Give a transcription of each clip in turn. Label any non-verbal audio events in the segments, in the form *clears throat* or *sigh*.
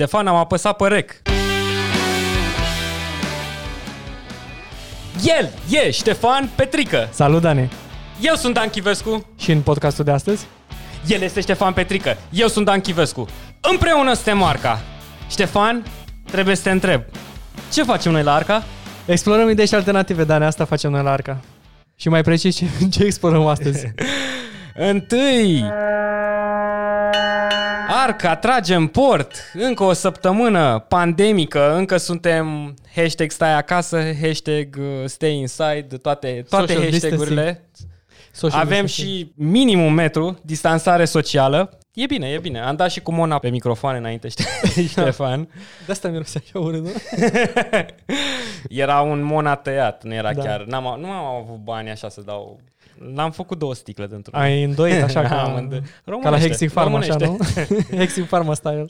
Ștefan, am apăsat pe rec. El e Ștefan Petrică. Salut, Dani! Eu sunt Dan Chivescu. Și în podcastul de astăzi? El este Ștefan Petrică. Eu sunt Dan Chivescu. Împreună suntem Marca. Ștefan, trebuie să te întreb. Ce facem noi la Arca? Explorăm idei și alternative, Dani, asta facem noi la Arca. Și mai precis, ce, ce explorăm astăzi? *laughs* Întâi, Arca trage în port, încă o săptămână pandemică, încă suntem hashtag stai acasă, hashtag uh, stay inside, toate, toate Social hashtagurile. Social Avem distancing. și minimum un metru, distanțare socială. E bine, e bine. Am dat și cu Mona pe microfon înainte, știi, *laughs* Ștefan. De asta mirose așa urât, nu? *laughs* Era un Mona tăiat, nu era Da. chiar... N-am, nu am avut bani așa să dau... L-am făcut două sticle dintr-un. Ai îndoit așa *laughs* ca, Am îndoit. ca la Românește, Hexing Pharma, așa, nu? românește. *laughs* Hexing Pharma style.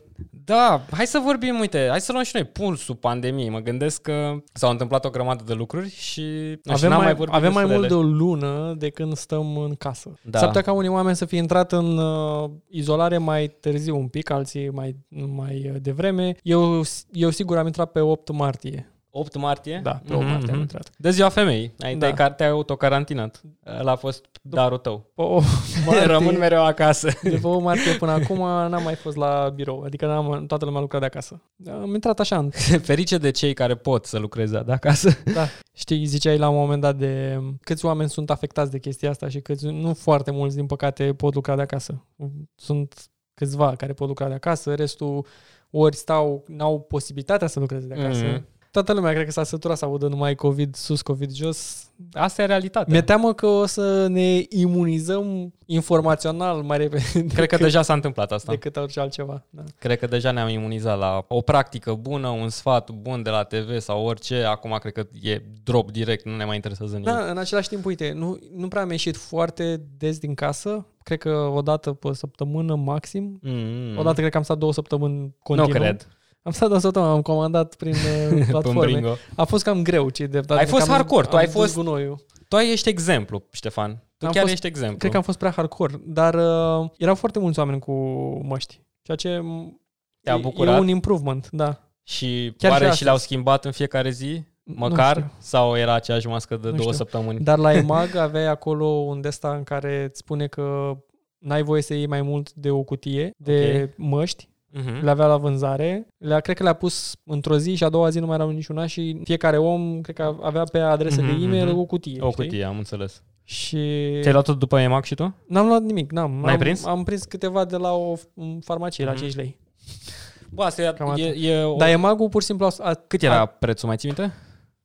Da, hai să vorbim, uite, hai să luăm și noi pulsul pandemiei. Mă gândesc că s-au întâmplat o grămadă de lucruri și nu știu, Avem n-am mai, vorbit avem mai despre mult de ele. o lună de când stăm în casă. Da. S-ar putea ca unii oameni să fie intrat în uh, izolare mai târziu un pic, alții mai, mai uh, devreme. Eu, eu sigur am intrat pe 8 martie. 8 martie? Da, pe 8 martie am Mhm. intrat. De ziua femeii. Ai, Da. da. te-ai autocarantinat. Ăla a fost darul tău. Pe 8 *laughs* martie, Rămân mereu acasă. de pe 8 martie până *laughs* acum n-am mai fost la birou, adică n-am, toată lumea lucra de acasă. Am intrat așa, în- *laughs* Ferice de cei care pot să lucreze de acasă. da. Știi, ziceai la un moment dat de câți oameni sunt afectați de chestia asta și câți, nu foarte mulți, din păcate, pot lucra de acasă. Sunt câțiva care pot lucra de acasă, restul ori stau, n-au posibilitatea să lucreze de acasă. Mhm. Toată lumea cred că s-a săturat să audă numai COVID sus, COVID jos. Asta e realitatea. Mi-e teamă că o să ne imunizăm informațional mai repede Cred că deja s-a întâmplat asta. decât orice altceva. Da. Cred că deja ne-am imunizat la o practică bună, un sfat bun de la TV sau orice. Acum cred că e drop direct, nu ne mai interesează nimic. Da, în același timp, uite, nu, nu prea am ieșit foarte des din casă. Cred că o dată pe săptămână maxim. Mm, Odată cred că am stat două săptămâni continuu. Nu cred. Am stat două săptămâni, am comandat prin *laughs* uh, platforme. Pâmbringo. A fost cam greu, ce de Ai fost hardcore, tu ai fost- Gunoiul. Tu ești exemplu, Ștefan. Tu Am chiar fost- ești exemplu. Cred că am fost prea hardcore, dar uh, erau foarte mulți oameni cu măști. Ceea ce m, Te-a e, bucurat? e un improvement, da. Și Chiar oare și și, astăzi. le-au schimbat în fiecare zi? Nu Măcar? știu. sau era aceeași mască de Nu două știu. săptămâni? Dar la *laughs* EMAG aveai acolo un desta în care îți spune că n-ai voie să iei mai mult de o cutie de măști. Mhm. Le avea la vânzare. Le cred că le-a pus într-o zi și a doua zi nu mai erau niciuna și fiecare om, cred că avea pe adresă Mhm, de e-mail mhm. o cutie. O știi? cutie, am înțeles. Și Ți-ai luat tot după EMAG și tu? n-am luat nimic, n-am. N-ai am, prins? Am prins câteva de la o f- farmacie la Mhm. 5 lei. Bă, asta Cam e, atât. e, e o... Dar EMAG-ul pur și simplu a, a, Cât era prețul, mai ții minte?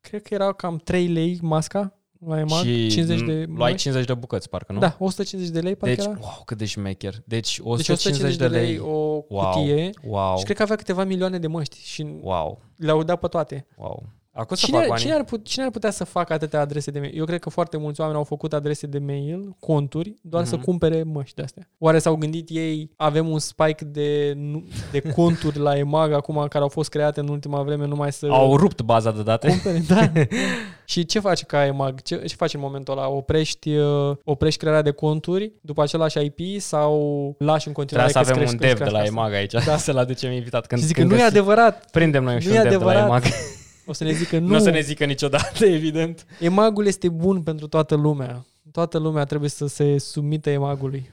Cred că era cam 3 lei masca la EMAG, și 50 de luai măști. 50 de bucăți, parcă, nu? Da, 150 de lei, parcă Deci, era. wow, cât de șmecher. Deci Deci 150, de lei. o Wow. cutie Wow. și cred că avea câteva milioane de măști și Wow. le-au dat pe toate. Wow. Acum să Cine, fac ar- banii. cine, ar put, cine ar putea să facă atâtea adrese de mail? Eu cred că foarte mulți oameni au făcut adrese de mail, conturi, doar să Mhm. cumpere măști de astea. Oare s-au gândit ei, avem un spike de, nu- de conturi la EMAG acum care au fost create în ultima vreme numai să Au rupt baza de date. cumpere? Da. *laughs* și ce face ca EMAG? Ce, ce faci în momentul ăla? Oprești, uh, oprești crearea de conturi după același IP sau lași în continuare Trebuie să avem că un cresc, dev de la cresc asta? EMAG aici, Da. să-l aducem invitat. Când, Și zic că când nu e găsi- adevărat. Prindem noi Nu și e un dev de la adevărat. EMAG. *laughs* O să ne zică Nu, nu. nu o să ne zică niciodată, *laughs* evident. EMAG-ul este bun pentru toată lumea. Toată lumea trebuie să se sumită EMAG-ului.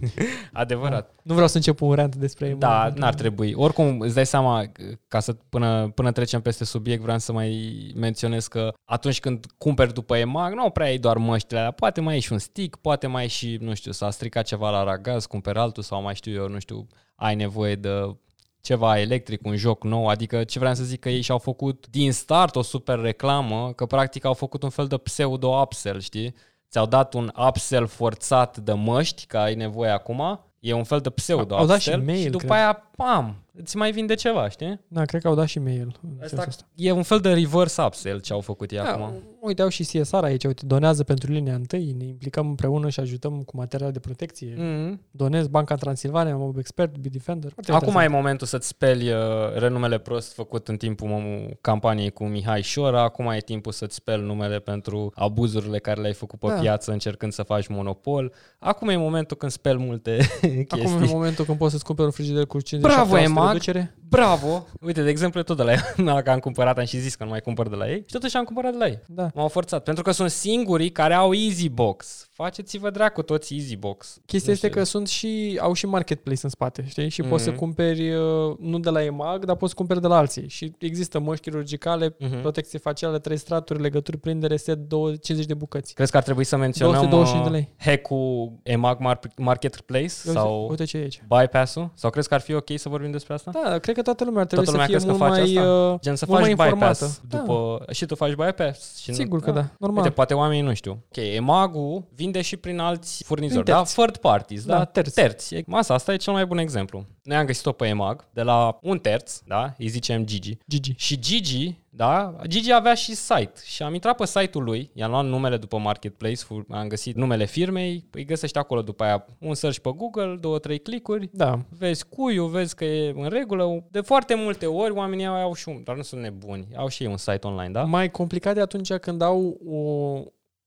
*laughs* Adevărat. Nu vreau să încep un rant despre EMAG. Da, n-ar trebui. Oricum, îți dai seama, ca să până, până trecem peste subiect, vreau să mai menționez că atunci când cumperi după EMAG, nu prea ai doar măștile alea, poate mai ai și un stick, poate mai ai și, nu știu, s-a stricat ceva la ragaz, cumperi altul sau mai știu eu, nu știu, ai nevoie de ceva electric, un joc nou, adică ce vreau să zic că ei și-au făcut din start o super reclamă, că practic au făcut un fel de pseudo-upsell, știi? Ți-au dat un upsell forțat de măști, că ai nevoie acum, e un fel de pseudo Au dat și upsell mail, și după cred. aia, pam, îți mai vinde ceva, știi? Da, cred că au dat și mail. în sensul Asta ăsta. e un fel de reverse upsell ce au făcut ei Da, acum. uite, au și CSR aici, uite, donează pentru linia întâi, ne implicăm împreună și ajutăm cu materiale de protecție. Mm. Donez Banca Transilvania, Mob Expert, Bitdefender. Foarte Acum e interesant. momentul să-ți speli uh, renumele prost făcut în timpul mom- campaniei cu Mihai Șora, acum e timpul să-ți speli numele pentru abuzurile care le-ai făcut pe Da. piață încercând să faci monopol. Acum e momentul când speli multe *laughs* Acum chestii. e momentul când poți să-ți cumperi un frigider cu 50 Bravo, EMAG! reducere. Bravo! Uite, de exemplu, tot de la ei. *laughs* Nu, că am cumpărat, am și zis că nu mai cumpăr de la ei. Și totuși am cumpărat de la ei. Da. M-au forțat. Pentru că sunt singurii care au Easy Box. Faceți-vă dracu toți Easy Box. Chestia Nu este știu. că sunt și, au și marketplace în spate, știi? Și poți să Mhm. cumperi, uh, nu de la EMAG, dar poți să cumperi de la alții. Și există măști chirurgicale, Mhm. protecție facială, trei straturi, legături, prindere, set, 50 de bucăți. Crezi că ar trebui să menționăm 225 de uh, lei. hack-ul EMAG Mar- Marketplace Uite, sau uite ce e aici. bypass-ul? Sau crezi că ar fi ok să vorbim despre asta? Da, cred că toată lumea ar trebui Toată lumea să fie crezi că mult face mai, asta? uh, Gen să mult faci mai bypass informată. Da. după... Și tu faci bypass? Și nu- Sigur că da, normal. Uite, poate oamenii nu știu. Ok, EMAG-ul vinde și prin alți furnizori, Prin da? terți. Third parties, da? Da, terți. terți. E- Asta, asta e cel mai bun exemplu. Noi am găsit-o pe EMAG de la un terț, da? Îi zicem Gigi. Gigi. Și Gigi, da, Gigi avea și site și am intrat pe site-ul lui, i-am luat numele după marketplace, fu- am găsit numele firmei, îi găsești acolo după aia un search pe Google, două, trei clicuri, Da. vezi cuiul, vezi că e în regulă. De foarte multe ori oamenii au, au și un, dar nu sunt nebuni, au și ei un site online, da? Mai complicat de atunci când au o,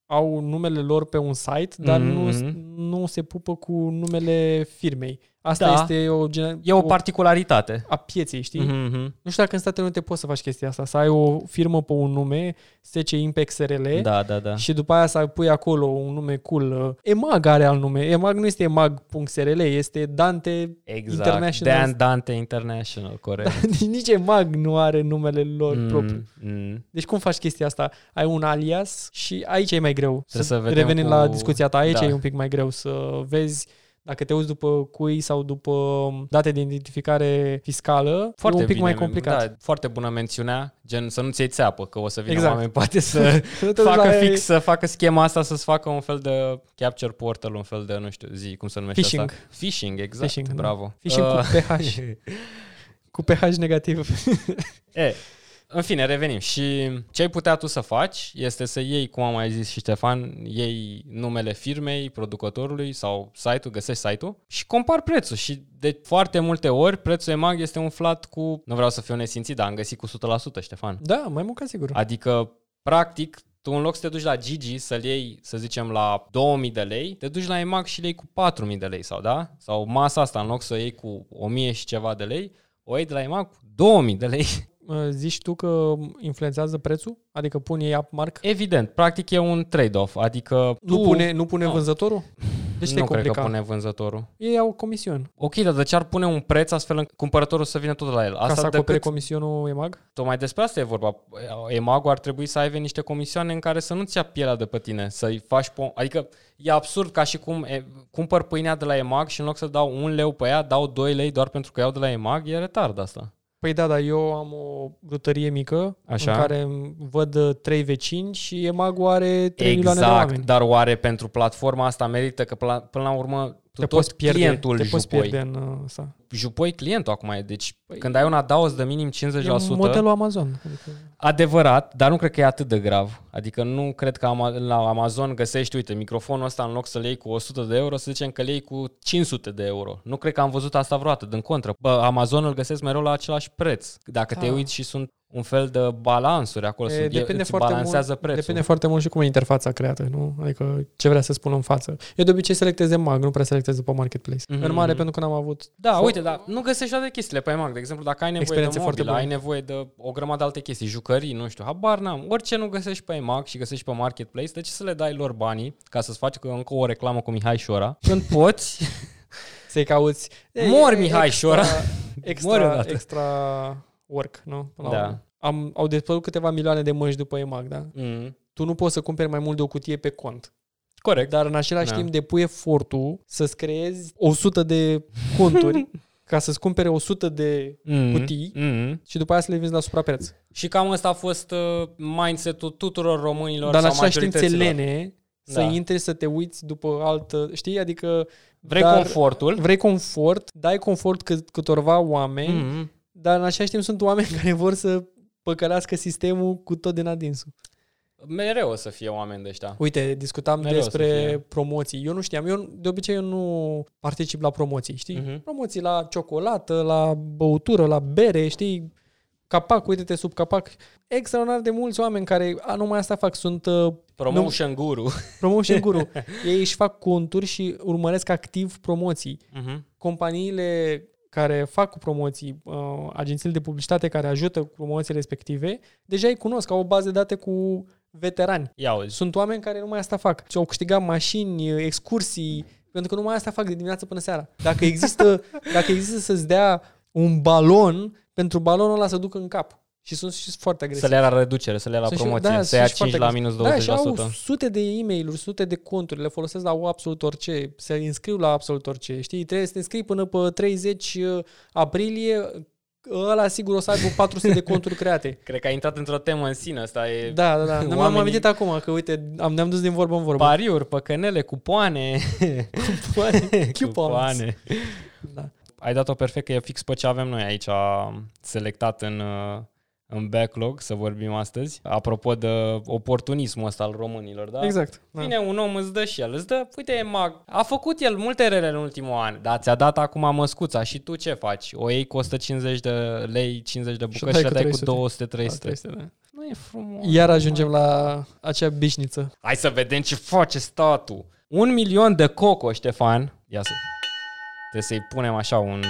au numele lor pe un site, dar nu, Mhm. nu se pupă cu numele firmei. Asta Da. este o, gen- E o particularitate. a pieței, știi? Mhm. Nu știu dacă în Statele Unite poți să faci chestia asta, să ai o firmă pe un nume, SC Impex SRL, Da, da, da. și după aia să pui acolo un nume cool. EMAG are al nume. EMAG nu este EMAG.SRL, este Dante Exact. International. Dan Dante International, corect. *laughs* Nici EMAG nu are numele lor Mm, propriu. mm. Deci cum faci chestia asta? Ai un alias și aici e mai greu. Trebuie să vedem revenim cu- la discuția ta, aici da. e un pic mai greu să vezi dacă te uiți după cui sau după date de identificare fiscală, Foarte e un pic bine, mai complicat. Da, foarte bună mențiunea, gen să nu-ți iei țeapă, că o să vină Exact. oameni *laughs* poate să *laughs* Să nu te uiți facă la- fix, să facă schema asta, să-ți facă un fel de capture portal, un fel de, nu știu, zi, cum se numește Phishing. asta? Phishing, exact, Phishing, da. bravo. Phishing cu Uh, PH. *laughs* Cu PH negativ. E, în fine, revenim. Și ce ai putea tu să faci este să iei, cum am mai zis și Ștefan, iei numele firmei, producătorului sau site-ul, găsești site-ul și compar prețul. Și de foarte multe ori prețul EMAG este umflat cu, nu vreau să fiu nesimțit, dar am găsit cu 100%, Ștefan. Da, mai mult ca sigur. Adică, practic, tu în loc să te duci la Gigi să-l iei, să zicem, la 2000 de lei, te duci la EMAG și le iei cu 4000 de lei sau da? Sau masa asta, în loc să o iei cu 1000 și ceva de lei, o iei de la EMAG cu 2000 de lei. *laughs* Uh, Zici tu că influențează prețul? Adică pun ei upmark? Evident, practic e un trade-off, adică Nu tu, pune, nu pune nu. vânzătorul? Deci nu te cred că complica. pune vânzătorul. Ei au comision. Ok, dar de ce ar pune un preț astfel încât cumpărătorul să vină tot de la el? Asta ca să Asta acopere decât, comisionul EMAG? tocmai despre asta e vorba. EMAG ar trebui să aibă niște comisioane în care să nu-ți ia pielea de pe tine, să-i faci... Po- adică e absurd ca și cum e, cumpăr pâinea de la EMAG și în loc să dau un leu pe ea, dau 2 lei doar pentru că iau de la EMAG, e retard asta. Păi da, dar eu am o brutărie mică Așa. în care văd uh, trei vecini și EMAG-ul are 3 milioane de exact, oameni. dar oare pentru platforma asta merită că până la, până la urmă tu te tot poți pierde, clientul te poți jupoi. pierde în uh, asta. Jupoi clientul acum e, deci când ai un adaos de minim 50%, E modelul Amazon. Adică, Adevărat, dar nu cred că e atât de grav. Adică nu cred că ama- la Amazon găsești, uite, microfonul ăsta în loc să-l iei cu 100 de euro, să zicem că le iei cu 500 de euro. Nu cred că am văzut asta vreodată, din contră. Bă, Amazon îl găsesc mereu la același preț. Dacă te Da. uiți și sunt un fel de balansuri acolo, e, sunt, depinde, îți foarte balansează mult, prețul. depinde foarte mult și cum e interfața creată, nu? Adică ce vrea să spună în față. Eu de obicei selectez EMAG, nu prea selectez după Marketplace. Mhm, În mare, mhm. pentru că n-am avut... Da, fo- uite, dar nu găsești toate chestiile pe EMAG. De exemplu, dacă ai nevoie Experiențe de foarte mobil, ai bune. nevoie de o grămadă de alte chestii, jucării, nu știu, habar n-am. Orice nu găsești pe EMAG și găsești pe Marketplace, de ce să le dai lor banii ca să-ți faci încă o reclamă cu Mihai Șora? Când *laughs* poți, Să-i cauți... E, Mor e Mihai extra- Șora. *laughs* Mori Extra, odată. extra work, nu? Până la Da. urmă. Am, au dispărut câteva milioane de măști după EMAG, da? mm, Tu nu poți să cumperi mai mult de o cutie pe cont. corect. Dar în același Da. timp depui efortul să-ți creezi 100 de conturi *laughs* ca să-ți cumpere 100 de Mm, cutii mm. și după aia să le vinzi la suprapreț. Și cam ăsta a fost uh, mindset-ul tuturor românilor Dar în sau același timp ți majorităților. lene să Da. intri să te uiți după altă, știi? Adică Vrei dar confortul. vrei confort, dai confort cât, câtorva oameni, Mm. Dar în același timp sunt oameni *laughs* care vor să păcălească sistemul cu tot din adinsul. Mereu o să fie oameni de ăștia. Uite, discutam Mereu să despre fie. promoții. Eu nu știam, eu de obicei eu nu particip la promoții, știi? Mhm. Promoții la ciocolată, la băutură, la bere, știi? Capac, uite-te sub capac. Extraordinar de mulți oameni care a, numai asta fac, sunt uh, Promotion guru. *laughs* promotion guru. Ei își fac conturi și urmăresc activ promoții. Mhm. Companiile care fac cu promoții, uh, agențiile de publicitate care ajută cu promoții respective, deja îi cunosc, au o bază de date cu veterani. Ia uzi. Sunt oameni care numai asta fac. Și au câștigat mașini, excursii, pentru că numai asta fac de dimineață până seara. Dacă există, *laughs* dacă există să-ți dea un balon, pentru balonul ăla să ducă în cap. Și sunt și foarte agresivi. Să le ia la reducere, să le ia la Sunt și- promoție, da, să ia sunt și 5 la foarte minus 20%. Da, și au sute de e mail sute de conturi, le folosesc la absolut orice, se înscriu la absolut orice. Știi, trebuie să te înscrii până pe 30 aprilie, ăla sigur o să aibă 400 de conturi create. *laughs* Cred că ai intrat într-o temă în sine, asta e Da, da, da. Nu m-am Oamenii- amintit acum că, uite, am, ne-am dus din vorbă în vorbă. pariuri, păcănele, cupoane. Coupons. *laughs* Da. Ai dat-o perfect că e fix pe ce avem noi aici selectat în, uh, în backlog să vorbim astăzi. Apropo de oportunismul ăsta al românilor, da? Exact. Da. Vine un om, îți dă și el, îți dă, uite, e mag. A făcut el multe rele în ultimul an, dar ți-a dat acum măscuța și tu ce faci? O iei cu 150 de lei, 50 de Și o bucăți și, dai le cu dai cu 300. 200-300. Da. Nu e frumos. Iar ajungem la acea bișniță. Hai să vedem ce face statul. Un milion de coco, Ștefan. Ia să... Trebuie să-i punem așa un...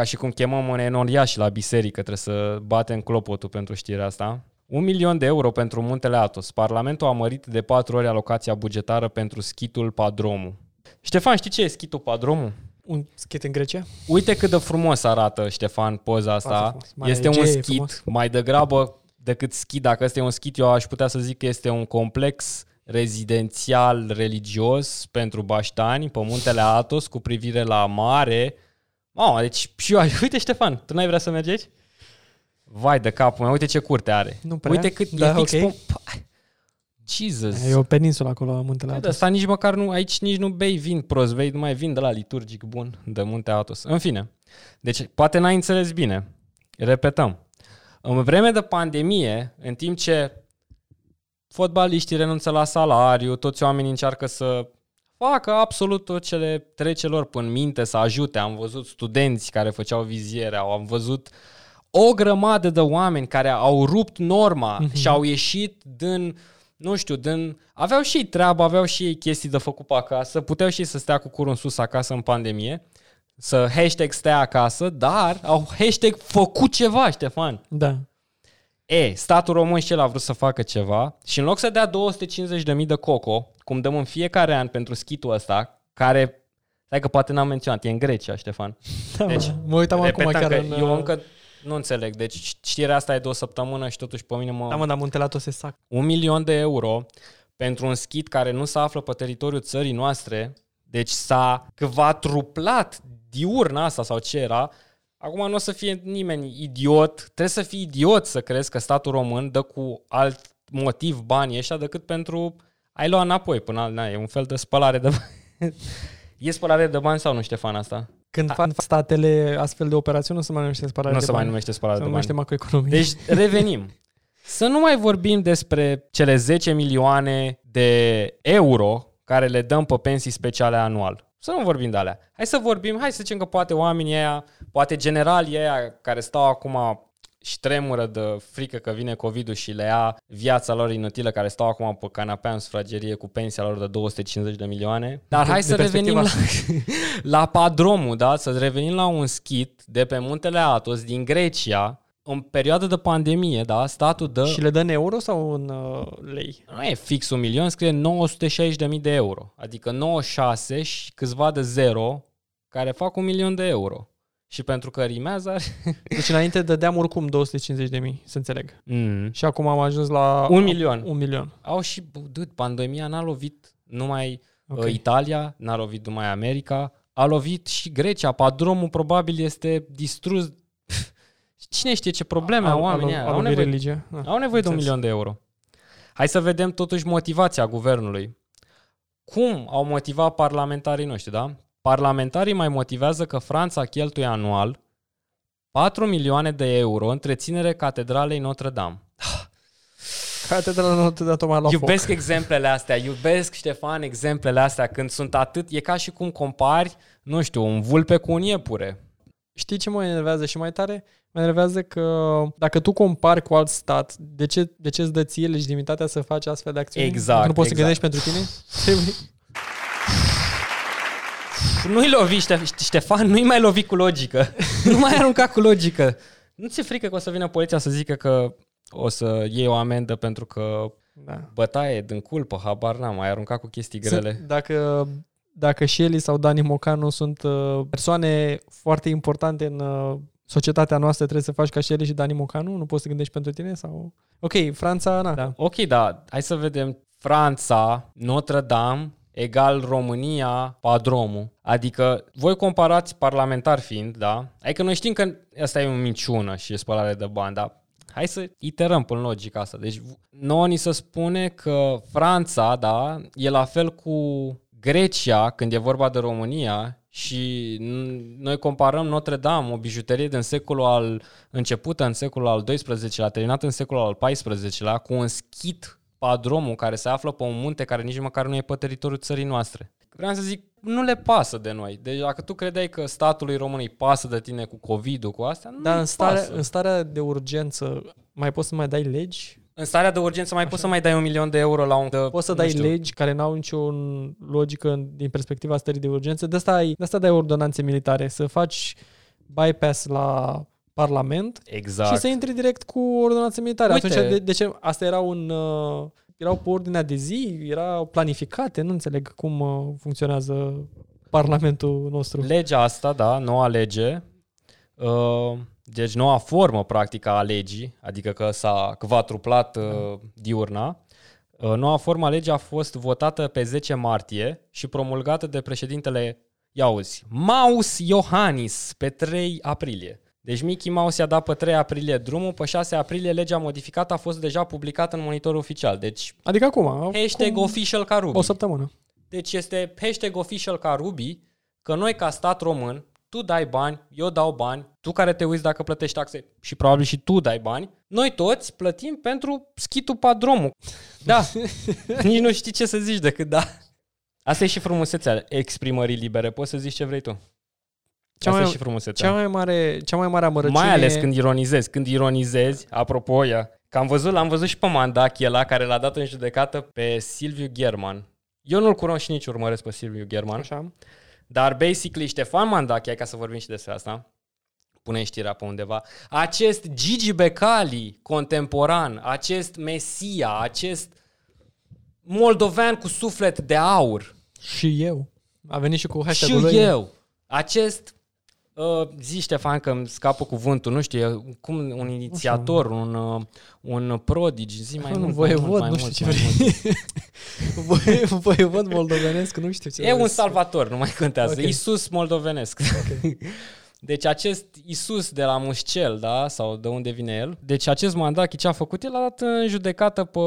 Ca și cum chemăm un enoriaș la biserică, trebuie să batem clopotul pentru știrea asta. Un milion de euro pentru Muntele Atos. Parlamentul a mărit de patru ori alocația bugetară pentru schitul Padromu. Ștefan, știi ce e schitul Padromu? Un schit în Grecia? Uite cât de frumos arată, Ștefan, poza asta. Foarte frumos. Mare Este un Egee, schit, frumos. mai degrabă decât schit. Dacă este un schit, eu aș putea să zic că este un complex rezidențial religios pentru baștani pe muntele Atos cu privire la mare. Mamă, deci și eu, *laughs* uite Ștefan, tu n-ai vrea să mergi aici? Vai de capul meu, uite ce curte are. Nu prea. Uite cât Da, e fix ok. pe... Pai, Jesus. E o peninsulă acolo la muntele De Atos. asta nici măcar nu, aici nici nu bei vin prost, bei numai vin de la liturgic bun, de munte Atos. În fine, deci poate n-ai înțeles bine. Repetăm. În vreme de pandemie, în timp ce fotbaliștii renunță la salariu, toți oamenii încearcă să facă absolut tot ce le trece lor până în minte, să ajute. Am văzut studenți care făceau viziere, am văzut o grămadă de oameni care au rupt norma Mhm. și au ieșit din, nu știu, din... Aveau și ei treabă, aveau și ei chestii de făcut pe acasă, puteau și ei să stea cu curul în sus acasă în pandemie, să hashtag stea acasă, dar au hashtag făcut ceva, Ștefan. Da. E, statul român și el a vrut să facă ceva și în loc să dea 250.000 de coco, cum dăm în fiecare an pentru schitul ăsta, care, stai că poate n-am menționat, e în Grecia, Ștefan. da Deci, mă, mă uitam acum Repetăm chiar că în... eu încă nu înțeleg. Deci știrea asta e de o săptămână și totuși pe mine mă... Da, mă, dar muntele Atos e sac. Un milion de euro pentru un schit care nu se află pe teritoriul țării noastre, deci s-a quadruplat diurna asta sau ce era, acum nu o să fie nimeni idiot, trebuie să fii idiot să crezi că statul român dă cu alt motiv banii ăștia decât pentru ai lua înapoi până na, e un fel de spălare de bani. *laughs* e spălare de bani sau nu, Ștefan, asta? Când fac statele astfel de operațiuni, nu se mai numește spălare Nu de se bani. mai numește spălare se de bani. numește macroeconomie. Deci revenim. *laughs* Să nu mai vorbim despre cele 10 milioane de euro care le dăm pe pensii speciale anual. Să nu vorbim de alea. Hai să vorbim, hai să zicem că poate oamenii aia, poate generalii aia care stau acum și tremură de frică că vine COVID-ul și le ia viața lor inutilă, care stau acum pe canapea în sufragerie cu pensia lor de 250 de milioane. Dar De- hai de să revenim la, perspectiva *laughs* la padromul, da? Să revenim la un schit de pe muntele Atos din Grecia, în perioadă de pandemie, da? Statul dă... Și le dă în euro sau în uh, lei? Nu e fix un milion, scrie 960.000 de euro. Adică 96 și câțiva de zero care fac un milion de euro. Și pentru că rimează are... *laughs* Deci înainte dădeam oricum 250 de mii, să înțeleg. Mm. Și acum am ajuns la... Un milion. Un milion. Au și, bă, dude, pandemia n-a lovit numai Ok. okay. Italia, n-a lovit numai America, a lovit și Grecia. Padromul probabil este distrus. Cine știe ce probleme au oamenii ăia? Au Au lovit nevoie, religia. Ah. au nevoie de un înțeles. milion de euro. Hai să vedem totuși motivația guvernului. Cum au motivat parlamentarii noștri, da? Parlamentarii mai motivează că Franța cheltuie anual 4 milioane de euro întreținere catedralei Notre-Dame. Catedrala Notre Dame tocmai la foc. Iubesc exemplele astea, iubesc, Ștefan, exemplele astea când sunt atât, e ca și cum compari, nu știu, un vulpe cu un iepure. Știi ce mă enervează și mai tare? Mă enervează că dacă tu compari cu alt stat, de ce, de ce îți dă ție legitimitatea să faci astfel de acțiuni? Exact, Dacă nu poți exact. să gândești pentru tine? *laughs* Trebuie- Nu-i lovi, Ștef- Ștefan, nu-i mai lovi cu logică. nu mai arunca cu logică. Nu ți-e frică că o să vină poliția să zică că o să iei o amendă pentru că Da. bătaie din culpă, habar n-am, mai arunca cu chestii grele. Sunt- Dacă, dacă Shelly sau Dani Mocanu sunt uh, persoane foarte importante în uh, societatea noastră, trebuie să faci ca Shelly și Dani Mocanu? Nu poți să gândești pentru tine? sau? Ok, Franța, na. Da. Ok, da, hai să vedem. Franța, Notre-Dame, egal România, Padromul. Adică voi comparați parlamentar fiind, da? Adică noi știm că asta e o minciună și e spălare de bani, dar hai să iterăm până logica asta. Deci nouă ni se spune că Franța, da, e la fel cu Grecia când e vorba de România și n- noi comparăm Notre-Dame, o bijuterie din secolul al începută în secolul al XII-lea, terminată în secolul al XIV-lea, cu un schit padromul care se află pe un munte care nici măcar nu e pe teritoriul țării noastre. Vreau să zic, nu le pasă de noi. Deci dacă tu credeai că statului român îi pasă de tine cu COVID-ul, cu astea, nu Dar îi în starea, pasă. în starea de urgență mai poți să mai dai legi? În starea de urgență mai poți să mai dai un milion de euro la un... De, Poți să nu dai știu. legi care n-au nicio logică în- din perspectiva stării de urgență. De asta, ai, de asta dai ordonanțe militare, să faci bypass la Parlament Exact. și să intri direct cu ordonanțe militare. Uite. Atunci, de, de ce? Asta era un... Uh, erau pe ordinea de zi, erau planificate, nu înțeleg cum uh, funcționează Parlamentul nostru. Legea asta, da, noua lege, uh, deci noua formă practică a legii, adică că s-a quadruplat uh, diurna, uh, noua formă a legii a fost votată pe 10 martie și promulgată de președintele, ia auzi, Maus Iohannis pe 3 aprilie. Deci Mickey Mouse i-a dat pe 3 aprilie drumul, pe 6 aprilie legea modificată a fost deja publicată în monitorul oficial. Deci Adică acum, hashtag cum, official ca Ruby. o săptămână. Deci este hashtag official ca Ruby, că noi ca stat român, tu dai bani, eu dau bani, tu care te uiți dacă plătești taxe și probabil și tu dai bani, noi toți plătim pentru schitul padromul. *laughs* Da, *laughs* nici nu știi ce să zici decât da. Asta e și frumusețea exprimării libere, poți să zici ce vrei tu. Cea Asta mai- e și frumusețea. Cea mai mare, cea mai mare amărăciune... Mai ales când ironizezi. Când ironizezi, apropo, ia, că am văzut, l-am văzut și pe Mandachi ăla care l-a dat în judecată pe Silviu German. Eu nu-l cunosc și nici urmăresc pe Silviu German. Așa. Dar, basically, Ștefan Mandachi, hai ca să vorbim și despre asta, pune știrea pe undeva, acest Gigi Becali contemporan, acest Mesia, acest moldovean cu suflet de aur, Și eu. A venit și cu hashtag și eu, acest Uh, zi Ștefan că îmi scapă cuvântul, nu știu, e cum un inițiator, un, uh, un prodigi, zi mai Un mult, voievod, mai mult, mai nu mult, *laughs* știu mai ce mult. Voi, voievod moldovenesc, nu știu ce. E un salvator, nu mai contează. Ok. Okay. Isus moldovenesc. Okay. *laughs* Deci acest Isus de la Mușcel, da, sau de unde vine el, deci acest mandat ce a făcut, el a dat în judecată pe